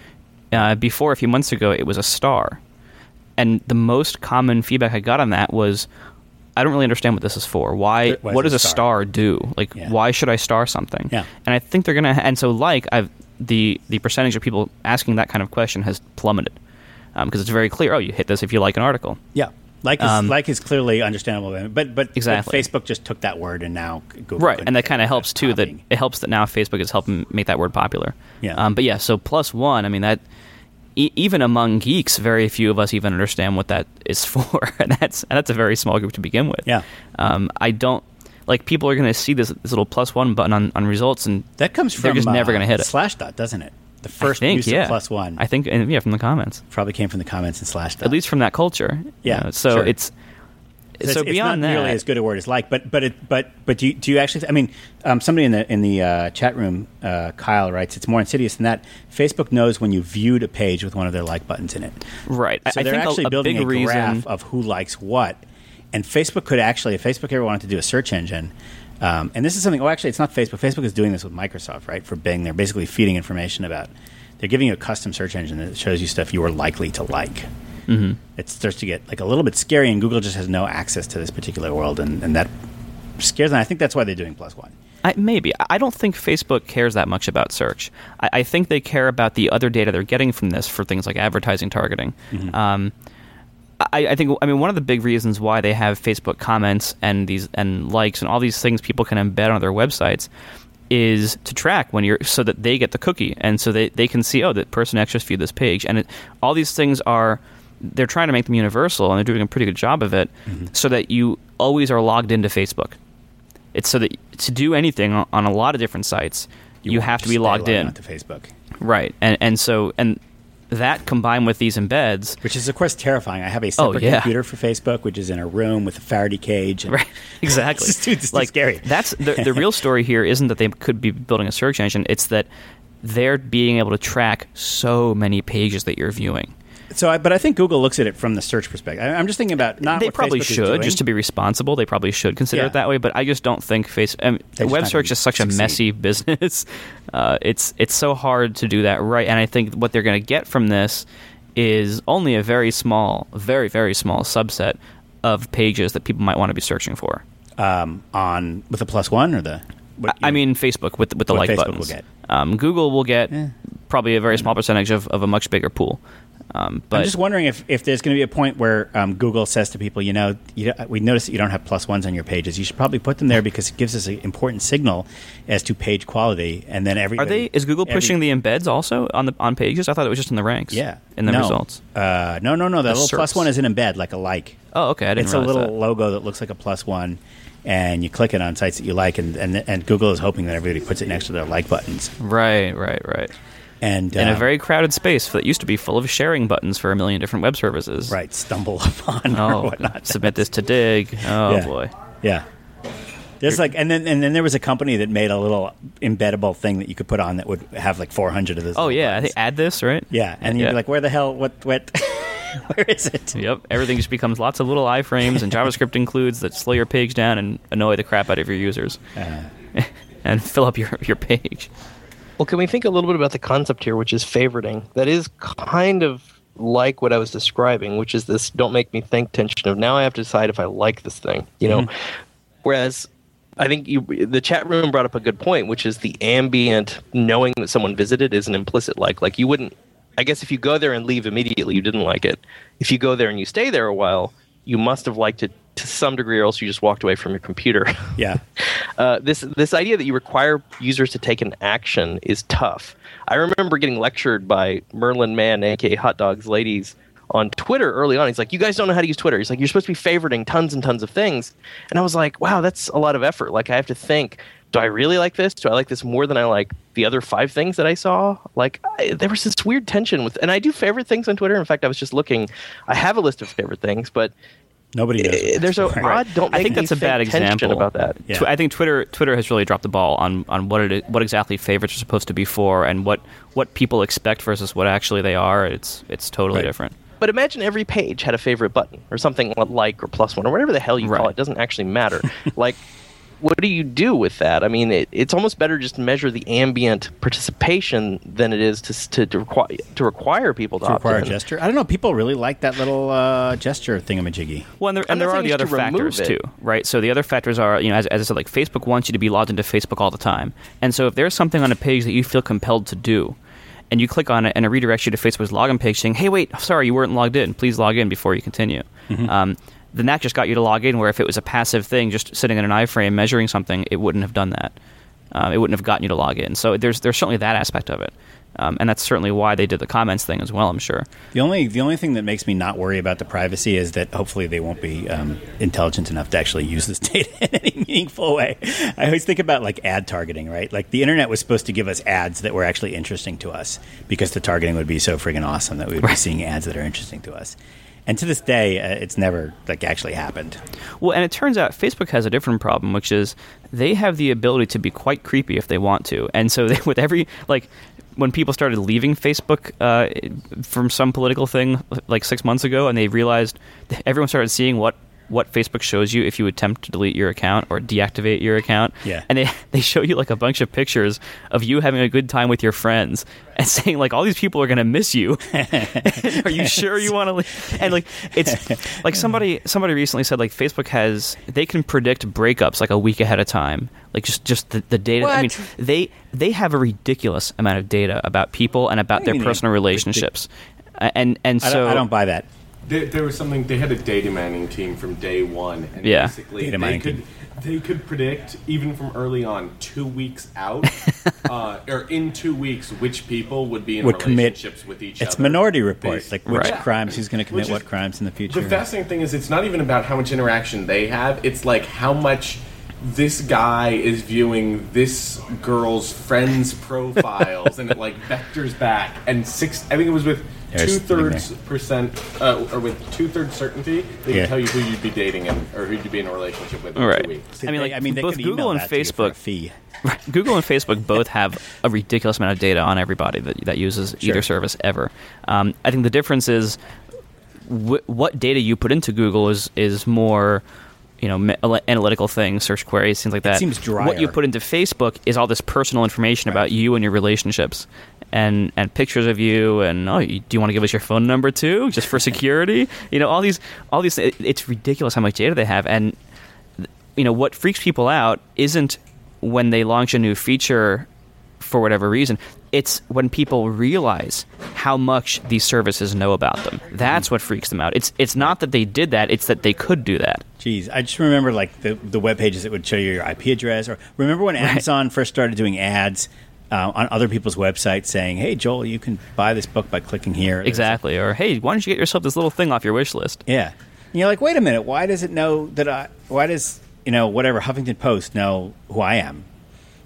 Uh, before, a few months ago, it was a star and the most common feedback I got on that was, I don't really understand what this is for. Why? Why what does a star? star do? Like, Yeah. why should I star something? Yeah. And I think they're gonna. And so, like, I've the the percentage of people asking that kind of question has plummeted because it's very clear. Oh, you hit this if you like an article. Yeah. Like is, Um, like is clearly understandable, but but, Exactly. but Facebook just took that word and now Google right and that kind of helps too that it helps that now facebook is helping make that word popular Yeah. um, but yeah so plus one i mean that e- even among geeks very few of us even understand what that is for and that's and that's a very small group to begin with Yeah. um, i don't like people are going to see this this little plus one button on, on results and that comes from they're just never uh, gonna hit it. Slashdot, doesn't it? The I first think, use yeah. of plus one i think and yeah from the comments probably came from the comments in Slashdot. at least from that culture you Yeah, know, so sure. it's So so it's, beyond it's not that nearly as good a word as like, but but it, but but do you, do you actually? I mean, um, somebody in the in the uh, chat room, uh, Kyle writes, it's more insidious than that. Facebook knows when you viewed a page with one of their like buttons in it. right So I they're think actually a, building big a reason graph of who likes what. And Facebook could actually, if Facebook ever wanted to do a search engine, um, and this is something. Oh, actually, it's not Facebook. Facebook is doing this with Microsoft, right? For Bing, they're basically feeding information about. They're giving you a custom search engine that shows you stuff you are likely to like. Mm-hmm. It starts to get like a little bit scary, and Google just has no access to this particular world, and, and that scares them. I think that's why they're doing plus one. I, maybe. I don't think Facebook cares that much about search. I, I think they care about the other data they're getting from this for things like advertising targeting. Um, I, I think. I mean, one of the big reasons why they have Facebook comments and these and likes and all these things people can embed on their websites is to track when you're so that they get the cookie and so they, they can see oh that person actually viewed this page and it, all these things are they're trying to make them universal and they're doing a pretty good job of it mm-hmm. so that you always are logged into Facebook. It's so that to do anything on, a lot of different sites, you, want have to be logged in, onto Facebook. right? And and so and that combined with these embeds, Which is, of course, terrifying. I have a separate Oh, yeah. computer for Facebook, which is in a room with a Faraday cage. And Right, exactly. It's it's like scary. That's the, the real story here. Isn't that they could be building a search engine? It's that they're being able to track so many pages that you're viewing. So, I, but I think Google looks at it from the search perspective. I, I'm just thinking about not they what probably Facebook should, just to be responsible. They probably should consider Yeah. it that way. But I just don't think face um, They're web search is such a messy business. Uh, it's it's so hard to do that right. And I think what they're going to get from this is only a very small, very very small subset of pages that people might want to be searching for. um, on with the plus one or the. What, I mean, Facebook with with the like Facebook will buttons. get. Um, Google will get Eh. probably a very small percentage of, of a much bigger pool. Um, but I'm just wondering if, if there's going to be a point where um, Google says to people, you know, you, we notice that you don't have plus ones on your pages. You should probably put them there because it gives us an important signal as to page quality. And then every are they? Is Google pushing the embeds also on the on pages? I thought it was just in the ranks. yeah in the no. results. Uh, no, no, no. The, The little SERPs. one is an embed, like a like. Oh, okay. I didn't it's a little that. logo that looks like a plus one, and you click it on sites that you like, and, and and Google is hoping that everybody puts it next to their like buttons. Right, right, right. And In a um, very crowded space that used to be full of sharing buttons for a million different web services. right stumble upon or Oh, whatnot. submit this to Digg. Oh Yeah. boy. Yeah. There's like, and then and then there was a company that made a little embeddable thing that you could put on that would have like 400 of those. Oh yeah, I buttons. think AddThis right. yeah, and you'd be like, where the hell? What? What? where is it? Yep, everything just becomes lots of little iframes, and JavaScript includes that slow your page down and annoy the crap out of your users, Uh, and fill up your your page. Well, can we think a little bit about the concept here, which is favoriting? That is kind of like what I was describing, which is this don't make me think tension of now I have to decide if I like this thing, you know? Mm-hmm. Whereas I think you, the chat room brought up a good point, which is the ambient knowing that someone visited is an implicit like. Like you wouldn't, I guess if you go there and leave immediately, you didn't like it. If you go there and you stay there a while, you must have liked it to some degree, or else you just walked away from your computer. yeah. uh, this this idea that you require users to take an action is tough. I remember getting lectured by Merlin Mann, aka Hot Dogs Ladies, on Twitter early on. He's like, "You guys don't know how to use Twitter." He's like, "You're supposed to be favoriting tons and tons of things," and I was like, "Wow, that's a lot of effort. Like, I have to think." Do I really like this? Do I like this more than I like the other five things that I saw? Like, I, there was this weird tension with, and I do favorite things on Twitter. In fact, I was just looking. I have a list of favorite things, but Nobody knows. what eh, there's a that's odd. Don't I think that's a bad example about that. Yeah. Tw- I think Twitter Twitter has really dropped the ball on, on what it what exactly favorites are supposed to be for and what, what people expect versus what actually they are. It's it's totally Right. different. But imagine every page had a favorite button or something like or plus one or whatever the hell you call it. It doesn't actually matter. like, what do you do with that? I mean, it, it's almost better just to measure the ambient participation than it is to to, to, require, to require people to, To opt require a in. gesture. I don't know. People really like that little uh, gesture thingamajiggy. Well, and there, I'm and there not are the other should remove factors too, right? So the other factors are, you know, as, as I said, like Facebook wants you to be logged into Facebook all the time, and so if there's something on a page that you feel compelled to do, and you click on it, and it redirects you to Facebook's login page, saying, "Hey, wait, sorry, you weren't logged in. Please log in before you continue." Mm-hmm. Um, then that just got you to log in. Where if it was a passive thing, just sitting in an iframe measuring something, it wouldn't have done that. Um, it wouldn't have gotten you to log in. So there's there's certainly that aspect of it, um, and that's certainly why they did the comments thing as well. I'm sure. The only the only thing that makes me not worry about the privacy is that hopefully they won't be um, intelligent enough to actually use this data in any meaningful way. I always think about like ad targeting, right? Like the internet was supposed to give us ads that were actually interesting to us because the targeting would be so friggin' awesome that we would be seeing ads that are interesting to us. And to this day, uh, it's never like actually happened. Well, and it turns out Facebook has a different problem, which is they have the ability to be quite creepy if they want to. And so they, with every like when people started leaving Facebook uh, from some political thing like six months ago, and they realized everyone started seeing what what Facebook shows you if you attempt to delete your account or deactivate your account. Yeah. And they they show you like a bunch of pictures of you having a good time with your friends and saying like all these people are going to miss you. are you sure you want to leave? And like it's like somebody somebody recently said like Facebook has they can predict breakups like a week ahead of time. Like just just the, the data. I mean, they they have a ridiculous amount of data about people and about What their personal relationships. A- And and I, so don't, I don't buy that. There, there was something. They had a data mining team from day one, and Yeah. basically Data they could team. they could predict even from early on, two weeks out, uh, or in two weeks, which people would be in Would commit. with each It's other. It's Minority Report, Based- like which Right. crimes, who's going to commit is- what crimes in the future. The fascinating thing is, it's not even about how much interaction they have. It's like how much this guy is viewing this girl's friends' profiles, and it like vectors back. And six, I think it was with There's two the thing thirds percent, uh, or with two thirds certainty, they Yeah. can tell you who you'd be dating and or who you'd be in a relationship with in Right. two weeks. I mean, like, I mean, they both could Google email and that to you for a Facebook- fee. Google and Facebook both have a ridiculous amount of data on everybody that, that uses Sure. either service ever. Um, I think the difference is wh- what data you put into Google is is more you know ma- ala- analytical things, search queries, things like that. seems What you put into Facebook is all this personal information about you and your relationships. And, and pictures of you and oh you, do you want to give us your phone number too just for security? You know all these all these it, it's ridiculous how much data they have. And you know what freaks people out isn't when they launch a new feature for whatever reason. It's when people realize how much these services know about them. That's what freaks them out. It's it's not that they did that it's that they could do that. Jeez, I just remember like the the web pages that would show you your IP address, or remember when Amazon first started doing ads uh, on other people's websites saying, "Hey, Joel, you can buy this book by clicking here." exactly or hey why don't you get yourself this little thing off your wish list Yeah, and you're like, wait a minute, why does it know that I? Why does you know whatever Huffington Post know who I am?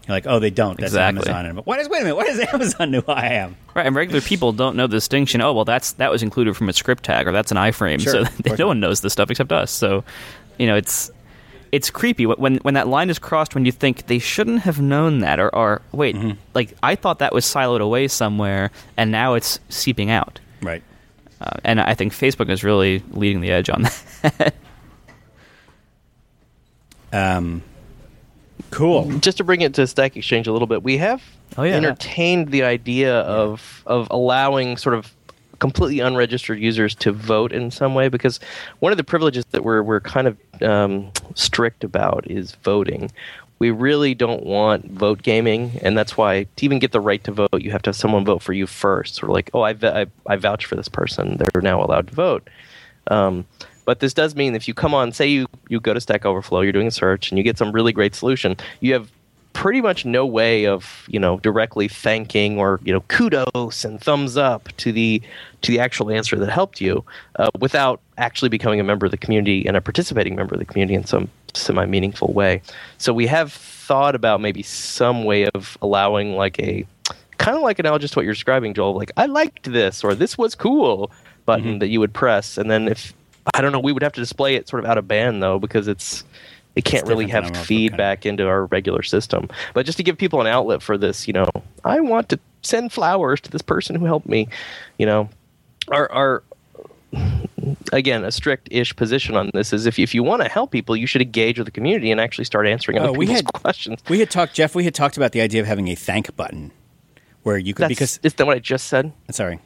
You're like, oh, they don't. That's Exactly. Amazon. But why does wait a minute? Why does Amazon know who I am? right and regular people don't know the distinction oh well that's that was included from a script tag or that's an iframe Sure, so no one knows this stuff except us so you know it's it's creepy when when that line is crossed when you think they shouldn't have known that or, or wait Mm-hmm. like i thought that was siloed away somewhere and now it's seeping out Right. uh, and i think facebook is really leading the edge on that Um, cool. just to bring it to Stack Exchange a little bit, we have Oh, yeah. entertained the idea of of allowing sort of completely unregistered users to vote in some way because one of the privileges that we're we're kind of um, strict about is voting. We really don't want vote gaming, and that's why to even get the right to vote, you have to have someone vote for you first. Sort of like, oh, I I vouch for this person; they're now allowed to vote. Um, but this does mean if you come on, say you, you go to Stack Overflow, you're doing a search, and you get some really great solution, you have pretty much no way of you know directly thanking or you know kudos and thumbs up to the to the actual answer that helped you uh, without actually becoming a member of the community and a participating member of the community in some semi meaningful way. So we have thought about maybe some way of allowing like a kind of like analogous to what you're describing, Joel. Like I liked this or this was cool button that you would press, and then if I don't know, we would have to display it sort of out of band though because it's it can't really have than a notebook, feedback into our regular system. But just to give people an outlet for this, you know, I want to send flowers to this person who helped me, you know, our our again a strict-ish position on this is if if you want to help people, you should engage with the community and actually start answering other Oh, we people's had- questions. We had talked, Jeff. We had talked about the idea of having a thank button, where you could That's, because is that what I just said? sorry.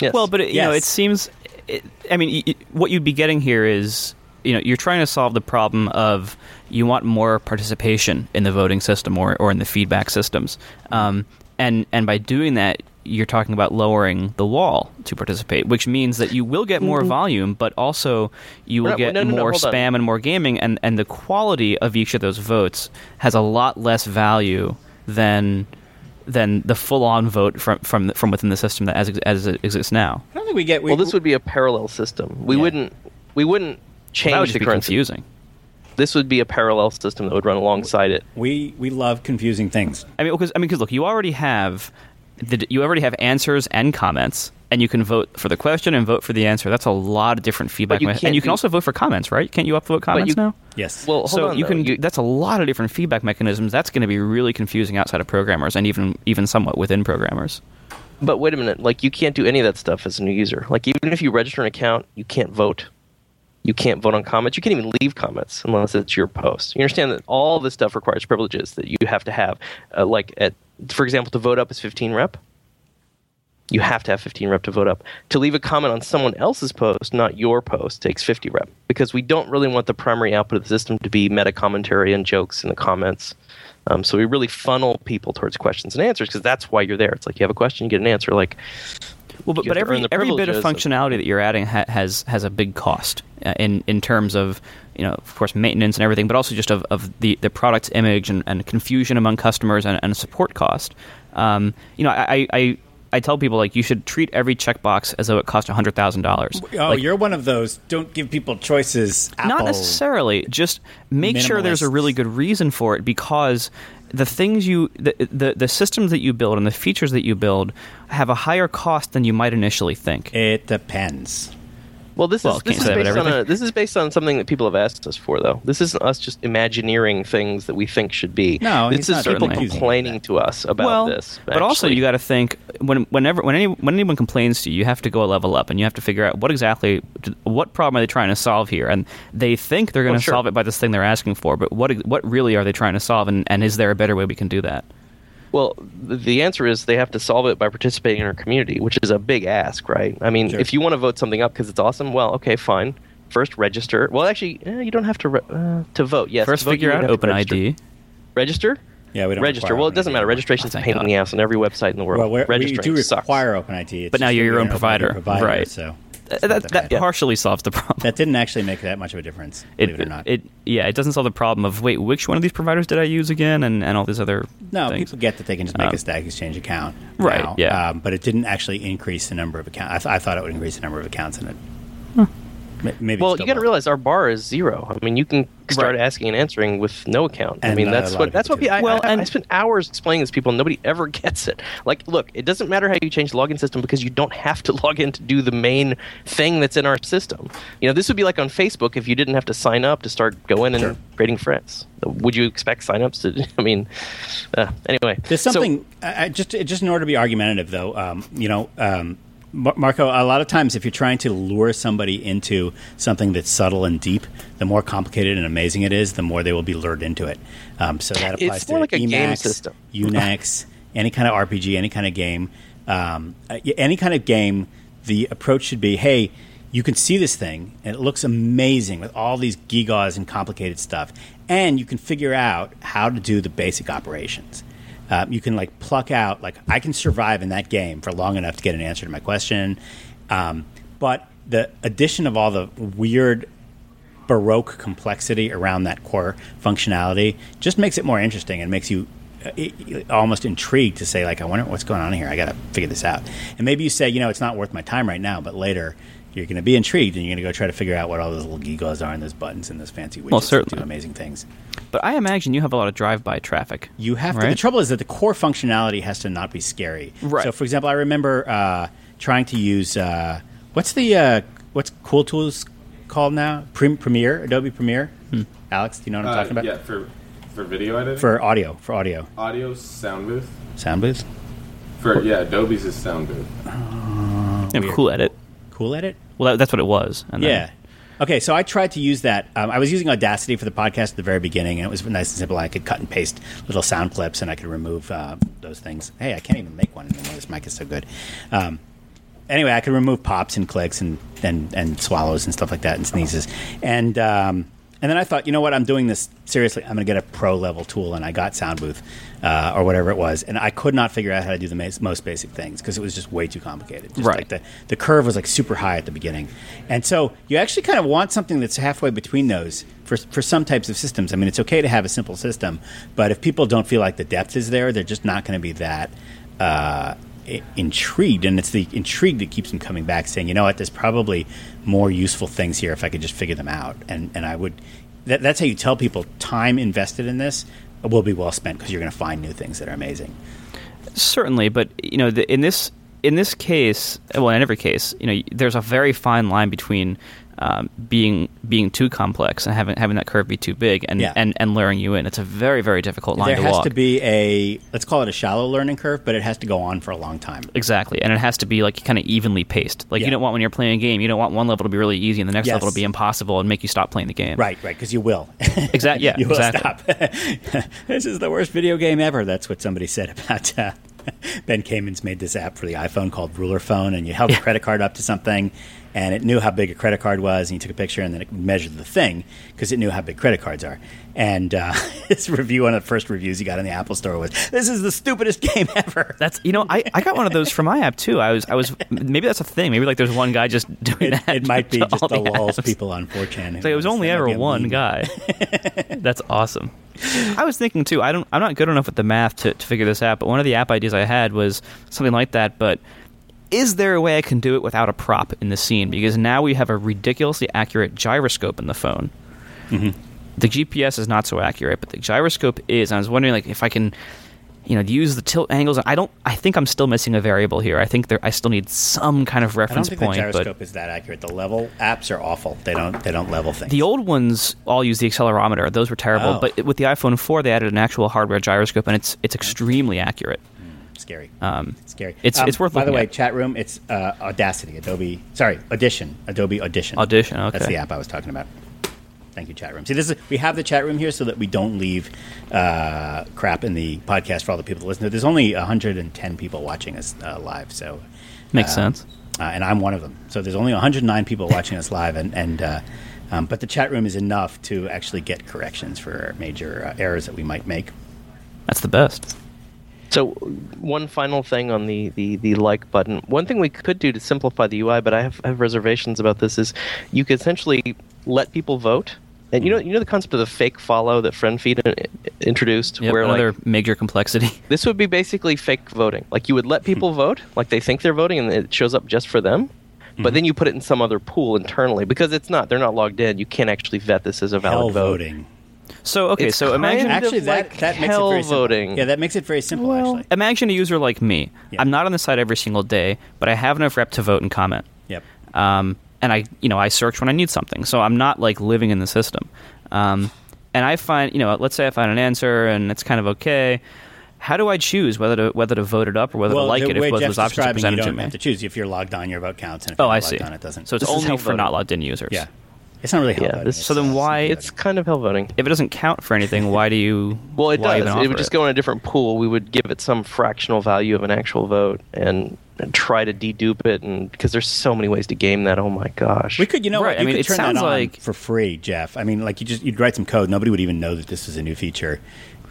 Yes. Well, but it, you know, it seems. It, I mean, y- y- what you'd be getting here is, you know, you're trying to solve the problem of you want more participation in the voting system or, or in the feedback systems, um, and and by doing that, you're talking about lowering the wall to participate, which means that you will get more mm-hmm. volume, but also you will We're not- get no, no, no, more hold on. spam and more gaming, and and the quality of each of those votes has a lot less value than than the full-on vote from from from within the system that as as it exists now. I don't think we get. We, well, this would be a parallel system. We Yeah. wouldn't we wouldn't change that would the just be current. confusing. This would be a parallel system that would run alongside it. we we love confusing things. I mean, because I mean, because look, you already have the, you already have answers and comments, and you can vote for the question and vote for the answer. That's a lot of different feedback, you me- and you can do- also vote for comments, right? Can't you upvote comments you- now? Yes. Well, hold so on. you though. can. You- that's a lot of different feedback mechanisms. That's going to be really confusing outside of programmers, and even even somewhat within programmers. But wait a minute, like you can't do any of that stuff as a new user. Like even if you register an account, you can't vote. You can't vote on comments. You can't even leave comments unless it's your post. You understand that all this stuff requires privileges that you have to have. Uh, like at, for example, to vote up is 15 rep. You have to have 15 rep to vote up. To leave a comment on someone else's post, not your post, takes 50 rep because we don't really want the primary output of the system to be meta commentary and jokes in the comments. Um, so we really funnel people towards questions and answers because that's why you're there. It's like you have a question, you get an answer. Like Well, but, but every every bit of privileges of- functionality that you're adding ha- has has a big cost uh, in in terms of you know of course maintenance and everything, but also just of, of the, the product's image and, and confusion among customers and, and support cost. Um, you know, I, I I tell people like you should treat every checkbox as though it cost hundred thousand dollars. oh, you're one of those. Don't give people choices. Not necessarily. Just make sure there's a really good reason for it because the things you the, the the systems that you build and the features that you build have a higher cost than you might initially think. It depends. Well, this Well, is this is based on a, this is based on something that people have asked us for, though. This isn't us just imagineering things that we think should be. No, this is people complaining to us about well, this. but also you got to think when whenever when any when anyone complains to you, you have to go a level up and you have to figure out what exactly what problem are they trying to solve here, and they think they're going to Well, sure. solve it by this thing they're asking for, but what what really are they trying to solve, and, and is there a better way we can do that? Well, the answer is they have to solve it by participating in our community, which is a big ask, right? I mean, Sure. if you want to vote something up because it's awesome, well, okay, fine. First, register. Well, actually, eh, you don't have to re- uh, to vote. Yes, First, vote, figure out have Open register. ID. Register. Yeah, we don't register. Well, it doesn't matter. Registration is a pain thank in the ass on every website in the world. Well, we're, we do sucks. require OpenID. It's But now you're that your own don't have a provider, provider, right. So That, that, that that bad. partially solves the problem. that didn't actually make that much of a difference. it, Believe it or not. it yeah, it doesn't solve the problem of wait, which one of these providers did I use again, and, and all these other no, things. people get that they can just make Um, a Stack Exchange account. Right, now, yeah. Um, but it didn't actually increase the number of accounts. I, th- I thought it would increase the number of accounts, in it ma- maybe. Well, you got to realize our bar is zero. I mean, you can start Right. asking and answering with no account. I mean, that's a what that's what do. we, I, Well, I, I and- spent hours explaining this to people. And nobody ever gets it. Like, look, it doesn't matter how you change the login system because you don't have to log in to do the main thing that's in our system. You know, this would be like on Facebook if you didn't have to sign up to start going and Sure. creating friends. Would you expect signups to? I mean, uh, anyway, There's something I, I just just in order to be argumentative, though. Um, you know, um, Mar- Marco. A lot of times, if you're trying to lure somebody into something that's subtle and deep, the more complicated and amazing it is, the more they will be lured into it. Um, so that It's applies more to like a game system. Unix, any kind of RPG, any kind of game, um, any kind of game. The approach should be, hey. You can see this thing, and it looks amazing with all these gigas and complicated stuff. And you can figure out how to do the basic operations um, you can like pluck out like I can survive in that game for long enough to get an answer to my question, um, but the addition of all the weird baroque complexity around that core functionality just makes it more interesting and makes you uh, almost intrigued to say like I wonder what's going on here. I got to figure this out. And maybe you say you know it's not worth my time right now, but later. You're going to be intrigued, and you're going to go try to figure out what all those little gigas are, and those buttons, and those fancy widgets Well, that certainly. do amazing things. But I imagine you have a lot of drive-by traffic. You have to. The trouble is that the core functionality has to not be scary. Right. So, for example, I remember uh, trying to use uh, what's the uh, what's Cool Tools called now? Prem- Premiere, Adobe Premiere. Alex, do you know what I'm Uh, talking about? Yeah, for for video editing, For audio, for audio, audio Soundbooth. sound booth, For yeah, Adobe's is Soundbooth. You have Weird. cool edit. Cool Edit. Well, that, that's what it was. And then- Yeah. Okay, so I tried to use that. Um, I was using Audacity for the podcast at the very beginning, and it was nice and simple. I could cut and paste little sound clips, and I could remove uh, those things. Hey, I can't even make one anymore. This mic is so good. Um, anyway, I could remove pops and clicks and, and, and swallows and stuff like that and sneezes. And um, and then I thought, you know what? I'm doing this seriously. I'm going to get a pro level tool, and I got Soundbooth uh, or whatever it was, and I could not figure out how to do the mas- most basic things because it was just way too complicated. Just Right. Like the the curve was like super high at the beginning, and so you actually kind of want something that's halfway between those for for some types of systems. I mean, it's okay to have a simple system, but if people don't feel like the depth is there, they're just not going to be that. Uh, intrigued and it's the intrigue that keeps them coming back saying you know what there's probably more useful things here if i could just figure them out and and i would that, that's how you tell people time invested in this will be well spent because you're going to find new things that are amazing. Certainly, but you know, the, in this in this case, well, in every case, you know, there's a very fine line between um, being being too complex and having having that curve be too big, and Yeah. and, and luring you in. It's a very very difficult line there to has walk. to be a let's call it a shallow learning curve but it has to go on for a long time Exactly, and it has to be like kind of evenly paced. Like Yeah. you don't want when you're playing a game, you don't want one level to be really easy and the next Yes. level to be impossible and make you stop playing the game. right right because you will Exactly. yeah, you will exactly. stop this is the worst video game ever that's what somebody said about uh, ben Kamens made this app for the iphone called RulerPhone and you held a credit card up to something and it knew how big a credit card was and you took a picture and then it measured the thing because it knew how big credit cards are and uh, his review one of the first reviews he got in the apple store was this is the stupidest game ever That's you know I, I got one of those for my app too. I was I was maybe that's a thing. Maybe like there's one guy just doing it, that. it might be just the lulls people on 4chan It's like it was only ever one guy. That's awesome. I was thinking too. I don't. I'm not good enough with the math to, to figure this out. But one of the app ideas I had was something like that. But is there a way I can do it without a prop in the scene? Because now we have a ridiculously accurate gyroscope in the phone. Mm-hmm. the GPS is not so accurate, but the gyroscope is. And I was wondering, like, if I can, you know, use the tilt angles. I don't. I think I'm still missing a variable here. I think there. I still need some kind of I don't reference think point. the gyroscope is that accurate. The level apps are awful. They don't they don't level things. the old ones all use the accelerometer. Those were terrible. Oh. But with the iPhone 4, they added an actual hardware gyroscope, and it's it's extremely accurate. Scary. Um, scary. it's- Um, it's worth By the way, at. chat room. It's uh, Audacity, Adobe. Sorry, Audition, Adobe Audition. Audition, That's the app I was talking about. Thank you, chat room. See, this is we have the chat room here so that we don't leave uh, crap in the podcast for all the people to listen to. There's only 110 people watching us uh, live, so Makes uh, sense. uh, and I'm one of them. So there's only 109 people watching us live, and and uh, um, but the chat room is enough to actually get corrections for major uh, errors that we might make. That's the best. So, one final thing on the, the, the like button. One thing we could do to simplify the UI, but I have, I have reservations about this, is you could essentially let people vote. And you know, you know the concept of the fake follow that FriendFeed uh, introduced, Yep, where another like major complexity. this would be basically fake voting. Like you would let people hmm. vote, like they think they're voting, and it shows up just for them. But hmm. then you put it in some other pool internally because it's not. They're not logged in. You can't actually vet this as a valid Hell vote. voting. So okay, It's so imagine kind of Actually, that like that makes it hell very simple. voting. Yeah, that makes it very simple. Well- actually. imagine a user like me. Yeah. I'm not on the site every single day, but I have enough rep to vote and comment. Yep. Um, and I, you know, I search when I need something, so I'm not like living in the system. Um, and I find, you know, let's say I find an answer and it's kind of okay. How do I choose whether to whether to vote it up or whether to like it if way both those options are describing, you to don't me? have to choose. If you're logged on, your vote counts, and if Oh, you're I not see. logged on, it doesn't. So it's This only for voting. not logged in users. yeah, it's not really hell Yeah, voting, this- So then why- It's kind of hell voting. If it doesn't count for anything, why do you? Well, it does. It would offer just go in a different pool. We would give it some fractional value of an actual vote and, and try to dedupe it, and because there's so many ways to game that. Oh my gosh! We could, you know, Right, what? I mean, could it turn sounds that on like- for free, Jeff. I mean, like you just you'd write some code, nobody would even know that this is a new feature,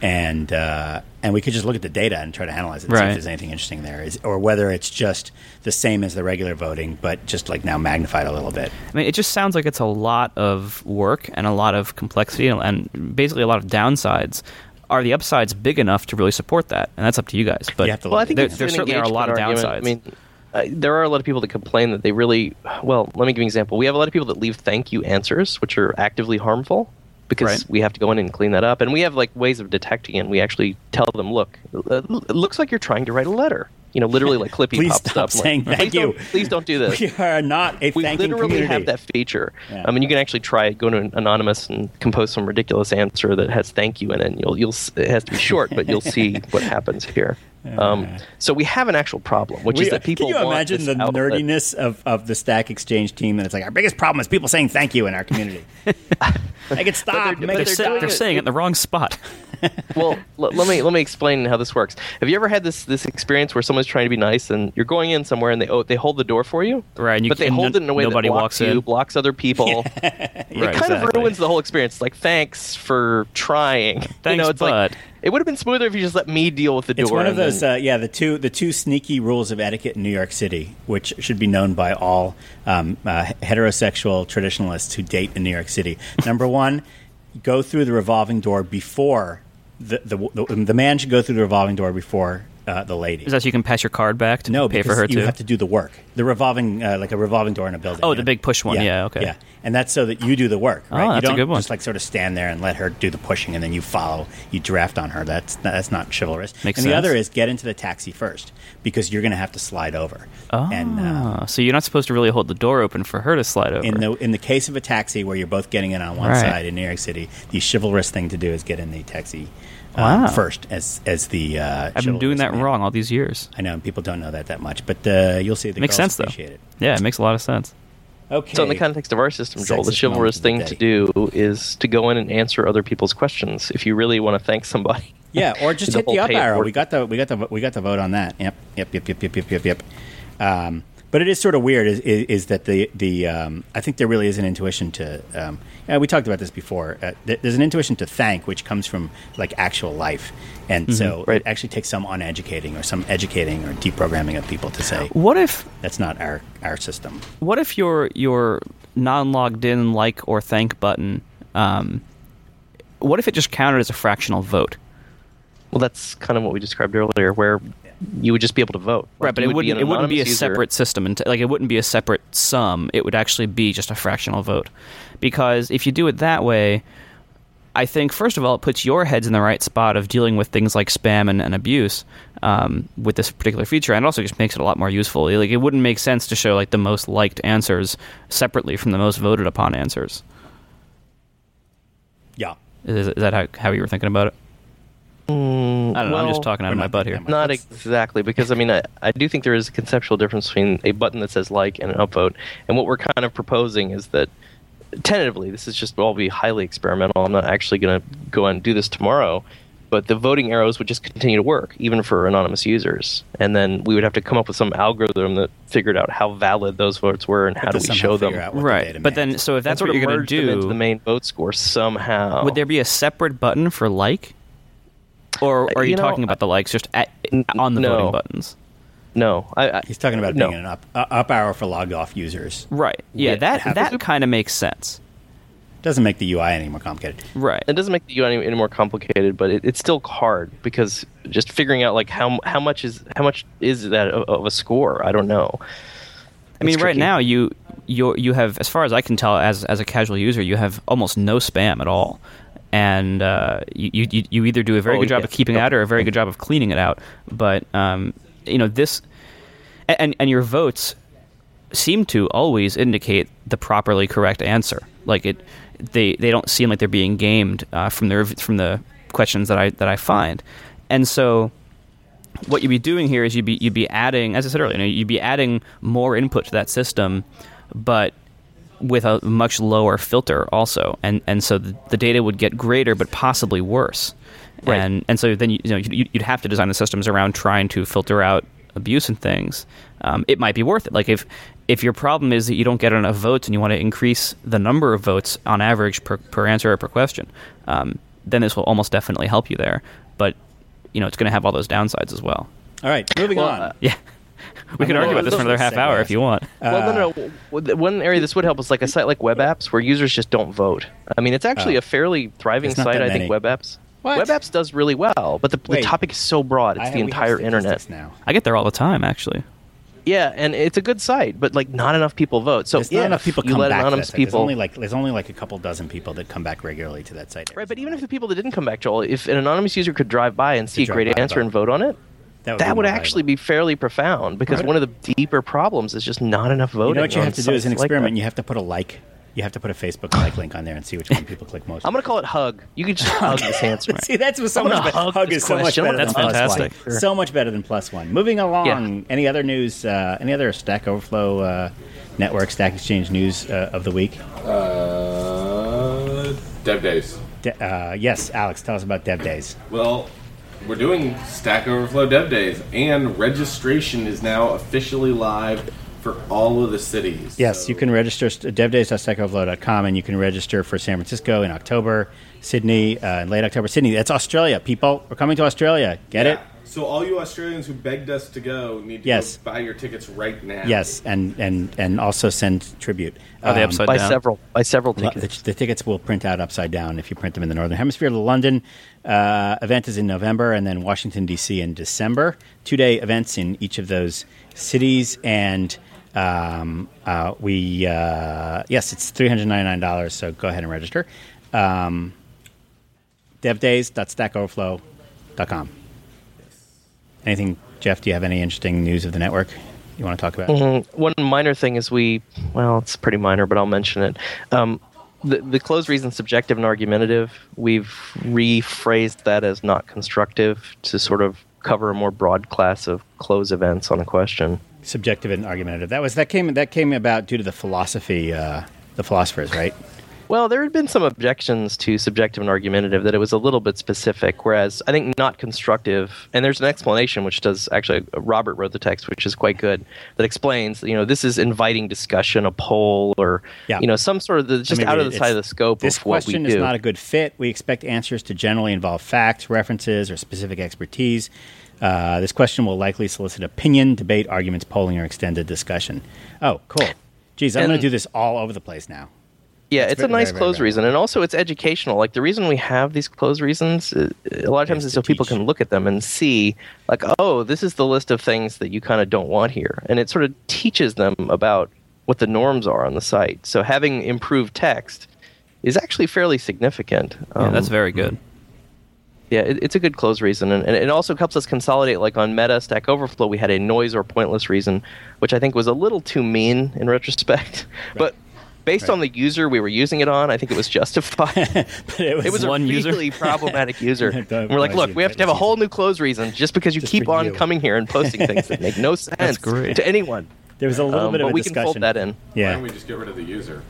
and uh, and we could just look at the data and try to analyze it, and see Right. if there's anything interesting there, is, or whether it's just the same as the regular voting, but just like now magnified a little bit. I mean, it just sounds like it's a lot of work and a lot of complexity and, and basically a lot of downsides. Are the upsides big enough to really support that? And that's up to you guys. But You have to well, I think there, there certainly are a lot of engagement downsides. argument. I mean, uh, there are a lot of people that complain that they really. Well, let me give you an example. We have a lot of people that leave thank you answers, which are actively harmful. Because Right. we have to go in and clean that up, and we have like ways of detecting it. And we actually tell them, "Look, uh, it looks like you're trying to write a letter." You know, literally like clippy Please pop stop stuff. saying like, thank please you. Don't, please don't do this. We are not a we thanking literally community. have that feature. Yeah. I mean, you can actually try it. Go to an anonymous and compose some ridiculous answer that has "thank you" in it. And you'll you'll it has to be short, but you'll see what happens here. Um, so we have an actual problem, which We- is that people can you imagine this the outlet. nerdiness of, of the Stack Exchange team? And it's like our biggest problem is people saying thank you in our community. Make it stop. they're- Make but they're, they're sa- stop. doing they're saying it in the wrong spot. well, l- let me let me explain how this works. Have you ever had this this experience where someone's trying to be nice and you're going in somewhere and they oh, they hold the door for you, Right, and you but they can- hold it in a way nobody that walks blocks you, blocks other people. right, it kind of ruins the whole experience. It's like thanks for trying. you Thanks, know, it's like it would have been smoother if you just let me deal with the door. It's one of those, then- uh, yeah, the two the two sneaky rules of etiquette in New York City, which should be known by all um, uh, heterosexual traditionalists who date in New York City. Number one, go through the revolving door before the the, the, man should go through the revolving door before uh, the lady. Is that so you can pass your card back to no, pay for her you too? have to do the work. The revolving, uh, like a revolving door in a building. Oh, the know? big push one. Yeah, okay. Yeah, and that's so that you do the work. Oh, Right? you that's a don't good one. just like sort of stand there and let her do the pushing, and then you follow. You draft on her. That's that's not chivalrous. Makes and the other is get into the taxi first because you're going to have to slide over. Oh, And uh, so you're not supposed to really hold the door open for her to slide over. in the in the case of a taxi where you're both getting in on one Right. side in New York City, the chivalrous thing to do is get in the taxi um, Wow. first as as the. Uh, I've been doing that man. wrong all these years. I know and people don't know that that much, but uh, you'll see the Makes girls sense though. appreciate it. Yeah, it makes a lot of sense. Okay. So, in the context of our system, Joel, the chivalrous thing the to do is to go in and answer other people's questions. If you really want to thank somebody, Yeah, or just hit the up arrow. We got the we got the we got the vote on that. Yep, yep, yep, yep, yep, yep, yep, yep. Um, but it is sort of weird. Is, is, is that the the um, I think there really is an intuition to. Um, yeah, we talked about this before. Uh, th- there's an intuition to thank, which comes from like actual life, and so Right. it actually takes some uneducating or some educating or deprogramming of people to say What if that's not our our system. what if your your non-logged in like or thank button um, what if it just counted as a fractional vote well, that's kind of what we described earlier, where you would just be able to vote. Like, right but it would wouldn't, it wouldn't be a user. separate system and like it wouldn't be a separate sum it would actually be just a fractional vote because if you do it that way I think first of all, it puts your heads in the right spot of dealing with things like spam and, and abuse um, with this particular feature, and it also just makes it a lot more useful. Like it wouldn't make sense to show like the most liked answers separately from the most voted upon answers. Yeah. Is, is that how, how you were thinking about it? Mm, I don't know. I'm just talking out of my butt here. Not Let's- exactly, because I mean, I, I do think there is a conceptual difference between a button that says like and an upvote. And what we're kind of proposing is that, tentatively, this is just all be highly experimental. I'm not actually going to go and do this tomorrow, but the voting arrows would just continue to work, even for anonymous users. And then we would have to come up with some algorithm that figured out how valid those votes were and how do we show them. figure out what the Right, but then so if that's what you're going to merge into do, the main vote score somehow. would there be a separate button for like, or are you, You know, talking about the likes just at, on the no. voting buttons? No, I, I, He's talking about no. being an up uh, up arrow for logged off users. Right. Yeah, Yeah, that that kind of makes sense. Doesn't make the UI any more complicated. Right. It doesn't make the UI any, any more complicated, but it, it's still hard because just figuring out like how how much is how much is that of, of a score? I don't know. I mean, It's right tricky. now you you you have, as far as I can tell, as as a casual user, you have almost no spam at all, and uh, you, you you either do a very Oh, good job yeah. of keeping it out or a very good job of cleaning it out. But um, you know this, and and your votes seem to always indicate the properly correct answer. Like it, they they don't seem like they're being gamed uh, from the from the questions that I that I find, and so what you'd be doing here is you'd be you'd be adding, as I said earlier, you know, you'd be adding more input to that system, but with a much lower filter also, and and so the, the data would get greater, but possibly worse, Right. and and so then you, you know you'd, you'd have to design the systems around trying to filter out abuse and things. Um, it might be worth it. Like if if your problem is that you don't get enough votes and you want to increase the number of votes on average per, per answer or per question, um, then this will almost definitely help you there. But you know it's going to have all those downsides as well. All right, moving Well, on. uh, Yeah. We can argue about this for another half segue. hour if you want. well, Uh, no, no. no. One area this would help is like a site like web apps where users just don't vote. I mean, it's actually Oh. a fairly thriving site. I think web apps. What? Web apps does really well, but the, the topic is so broad. It's have- the entire internet. now. I get there all the time, actually. Yeah, and it's a good site, but like not enough people vote. So There's not enough people you come let back to that anonymous site. There's people, only like there's only like a couple dozen people that come back regularly to that site. right? But even if the people that didn't come back, Joel, if an anonymous user could drive by and see a great answer but- and vote on it, night. that be would actually valuable. be fairly profound because Right. one of the deeper problems is just not enough voting. You know what you have to do is an sites like experiment? that. you have to put a like. You have to put a Facebook like link on there and see which one people click most. I'm gonna call it hug. You could just hug this answer. See, that's so much better. hug Hug is so much better That's than fantastic. one. So much better than plus one. Moving along. Any other news? Uh, any other Stack Overflow uh, network Stack Exchange news uh, of the week? Uh, Dev Days. De- uh, yes, Alex, tell us about Dev Days. Well, we're doing Stack Overflow Dev Days, and registration is now officially live for all of the cities. Yes, So- you can register st- devdays.stackoverflow.com and you can register for San Francisco in October, Sydney uh, in late October. Sydney, that's Australia, people. We're coming to Australia. Get it? Yeah. So all you Australians who begged us to go need to Yes. go buy your tickets right now. Yes, and, and, and also send tribute. Are they Um, upside by down? several by several tickets. The, the tickets will print out upside down if you print them in the Northern Hemisphere. The London uh, event is in November, and then Washington, D.C. in December. Two day events in each of those cities. And um, uh, we, uh, yes, it's $399, so go ahead and register. Um, devdays.stackoverflow.com. Anything, Jeff? Do you have any interesting news of the network you want to talk about? Mm, One minor thing is we, well, it's pretty minor, but I'll mention it. Um, the, the closed reason subjective and argumentative, we've rephrased that as not constructive to sort of cover a more broad class of close events on a question. Subjective and argumentative. That was that came that came about due to the philosophy, uh, the philosophers, right? Well, there had been some objections to subjective and argumentative that it was a little bit specific, whereas I think not constructive. And there's an explanation which does actually Robert wrote the text, which is quite good, that explains you know this is inviting discussion, a poll, or Yeah. you know some sort of the, just Let me out of the side of the scope This of what we question do. is not a good fit. We expect answers to generally involve facts, references, or specific expertise. Uh, this question will likely solicit opinion, debate, arguments, polling, or extended discussion. Oh, cool. Geez, I'm going to do this all over the place now. Yeah, It's it's, a nice very, close very reason, and also it's educational. Like the reason we have these close reasons, uh, a lot of times Is so people can look at them and see, like, oh, this is the list of things that you kind of don't want here, and it sort of teaches them about what the norms are on the site. So having improved text is actually fairly significant. Yeah, that's Um, very good. yeah, it, it's a good close reason, and, and it also helps us consolidate. Like on Meta Stack Overflow, we had a noise or pointless reason, which I think was a little too mean in retrospect. But based Right. on the user we were using it on, I think it was justified. but it was, it was One a user? really problematic user. And we're like, look, we have to have a whole new close reason just because you Just keep on you. coming here and posting things that make no sense to anyone. there was a little Um, bit of but a we discussion. can fold that in. Yeah. Why Yeah. don't we just get rid of the user?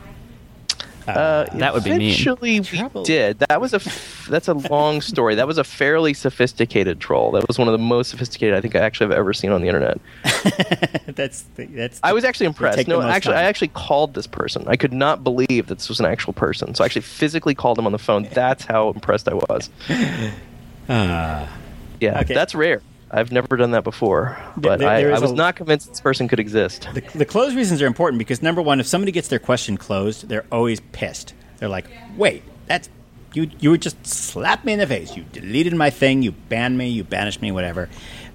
Uh, That would be mean. Eventually, we Trouble. did. That was a f- that's a long story. That was a fairly sophisticated troll. That was one of the most sophisticated I think I actually have ever seen on the internet. that's the, that's. I was actually impressed. No, actually, time. I actually called this person. I could not believe that this was an actual person. So I actually physically called him on the phone. That's how impressed I was. Ah. Yeah, Okay. that's rare. I've never done that before, but there- I, there I is was a- not convinced this person could exist. the, the close reasons are important because number one, if somebody gets their question closed, they're always pissed. They're like, "Wait, that's you. You would just slap me in the face. You deleted my thing. You banned me. You banished me. Whatever."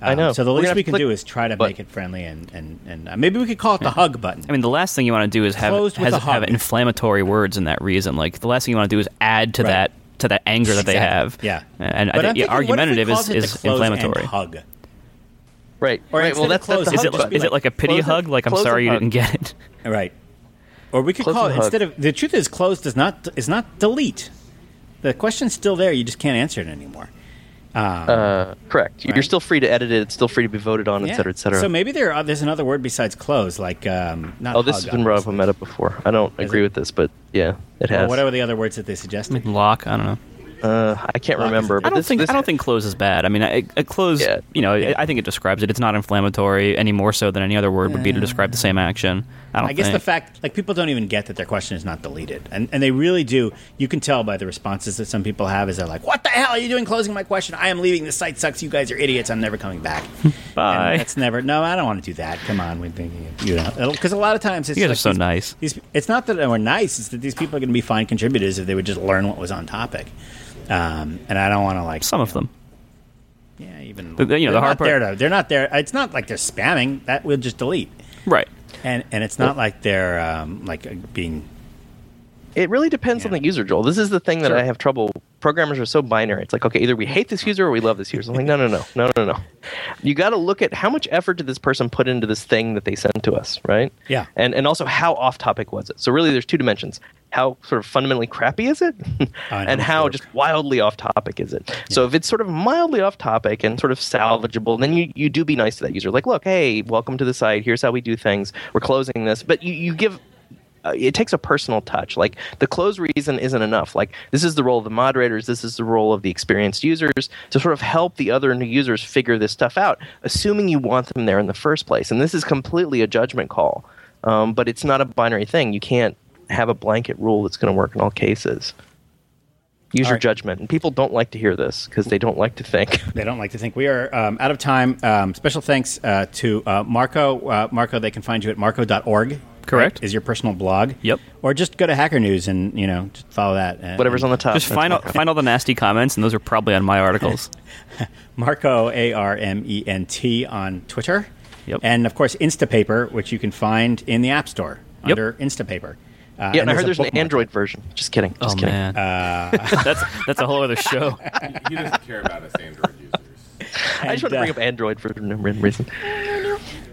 I Um, know. So the We're least we can do is try to but- make it friendly and and and uh, maybe we could call it the hug button. I mean, the last thing you want to do is have has, have inflammatory words in that reason. Like the last thing you want to do is add to Right. that to that anger that they have. Yeah. and But I'm think yeah, thinking, what if we argumentative is, is inflammatory. hug. Right. Or right. Well, of that's close, that's the Is hug it hug is it like a pity hug? Like I'm sorry you and didn't get it. Right. Or we could Close call and it hug. instead of the truth is closed does not is not delete. The question's still there. You just can't answer it anymore. Um, Uh, correct. You're Right. still free to edit it. It's still free to be voted on, yeah. et cetera, et cetera. So maybe there are, there's another word besides close, like um, not. oh, this hug, has been brought up on obviously. Meta before. I don't Is agree it? with this, but yeah, it Or has. what are the other words that they suggested? Lock. I don't know. Uh, I can't Lock is- remember. I But don't this, think this, I don't think close is bad. I mean, a, a close. Yeah. You know, I think it describes it. It's not inflammatory any more so than any other word would be to describe the same action. I don't. I guess think. the fact, like, people don't even get that their question is not deleted, and and they really do. You can tell by the responses that some people have. Is they're like, "What the hell are you doing closing my question? I am leaving. This site sucks. You guys are idiots. I'm never coming back." Bye. And that's never. No, I don't want to do that. Come on, we think you know, because a lot of times it's You guys like are so these- nice. These, it's not that we're nice. It's that these people are going to be fine contributors if they would just learn what was on topic. Um, and I don't want to like Some of them. Yeah, even The- the- you know, the hard part- to, they're not there. It's not like they're spamming. That we'll just delete. Right. And and it's not like they're um, like uh, being It really depends on the user, Joel. This is the thing that Sure. I have trouble. Programmers are so binary. It's like, okay, either we hate this user or we love this user. I'm like, no, no, no, no, no, no. You got to look at how much effort did this person put into this thing that they sent to us, right? Yeah. And and also how off topic was it? So really, there's two dimensions. How sort of fundamentally crappy is it, and how work. just wildly off topic is it? So if it's sort of mildly off topic and sort of salvageable, then you, you do be nice to that user. Like, look, hey, welcome to the site. Here's how we do things. We're closing this, but you, you give uh, it takes a personal touch. Like the close reason isn't enough. Like this is the role of the moderators, this is the role of the experienced users to sort of help the other new users figure this stuff out, assuming you want them there in the first place. And this is completely a judgment call, um, but it's not a binary thing. You can't have a blanket rule that's going to work in all cases. Use All your right. judgment. And people don't like to hear this because they don't like to think. they don't like to think we are um, out of time. Um, special thanks uh, to uh, Marco. Uh, Marco, they can find you at marco.org. Correct. right, Is your personal blog. Yep. Or just go to Hacker News and you know just follow that. Uh, Whatever's on the top. Just find all, find all the nasty comments, and those are probably on my articles. Marco A R M E N T on Twitter. Yep. And of course Instapaper, which you can find in the App Store Yep. under Instapaper. Uh, Yeah, and I heard there's an bookmark. Android version. Just kidding. Just oh kidding. man, that's that's a whole other show. He doesn't care about us Android users. I just want And, to bring uh, up Android for no reason.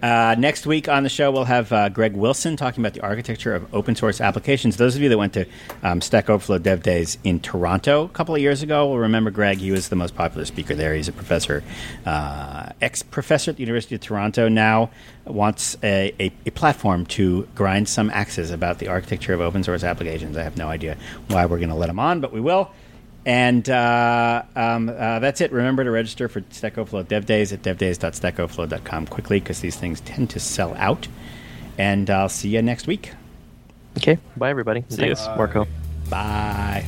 Uh, next week on the show, we'll have uh, Greg Wilson talking about the architecture of open source applications. Those of you that went to um, Stack Overflow Dev Days in Toronto a couple of years ago will remember Greg. He was the most popular speaker there. He's a professor, uh, ex professor at the University of Toronto, now wants a, a, a platform to grind some axes about the architecture of open source applications. I have no idea why we're going to let him on, but we will. And uh, um, uh, that's it. Remember to register for Stack Overflow Dev Days at devdays.stackoverflow.com quickly because these things tend to sell out. And I'll see you next week. Okay. Bye, everybody. See ya. Thanks, Marco. Bye.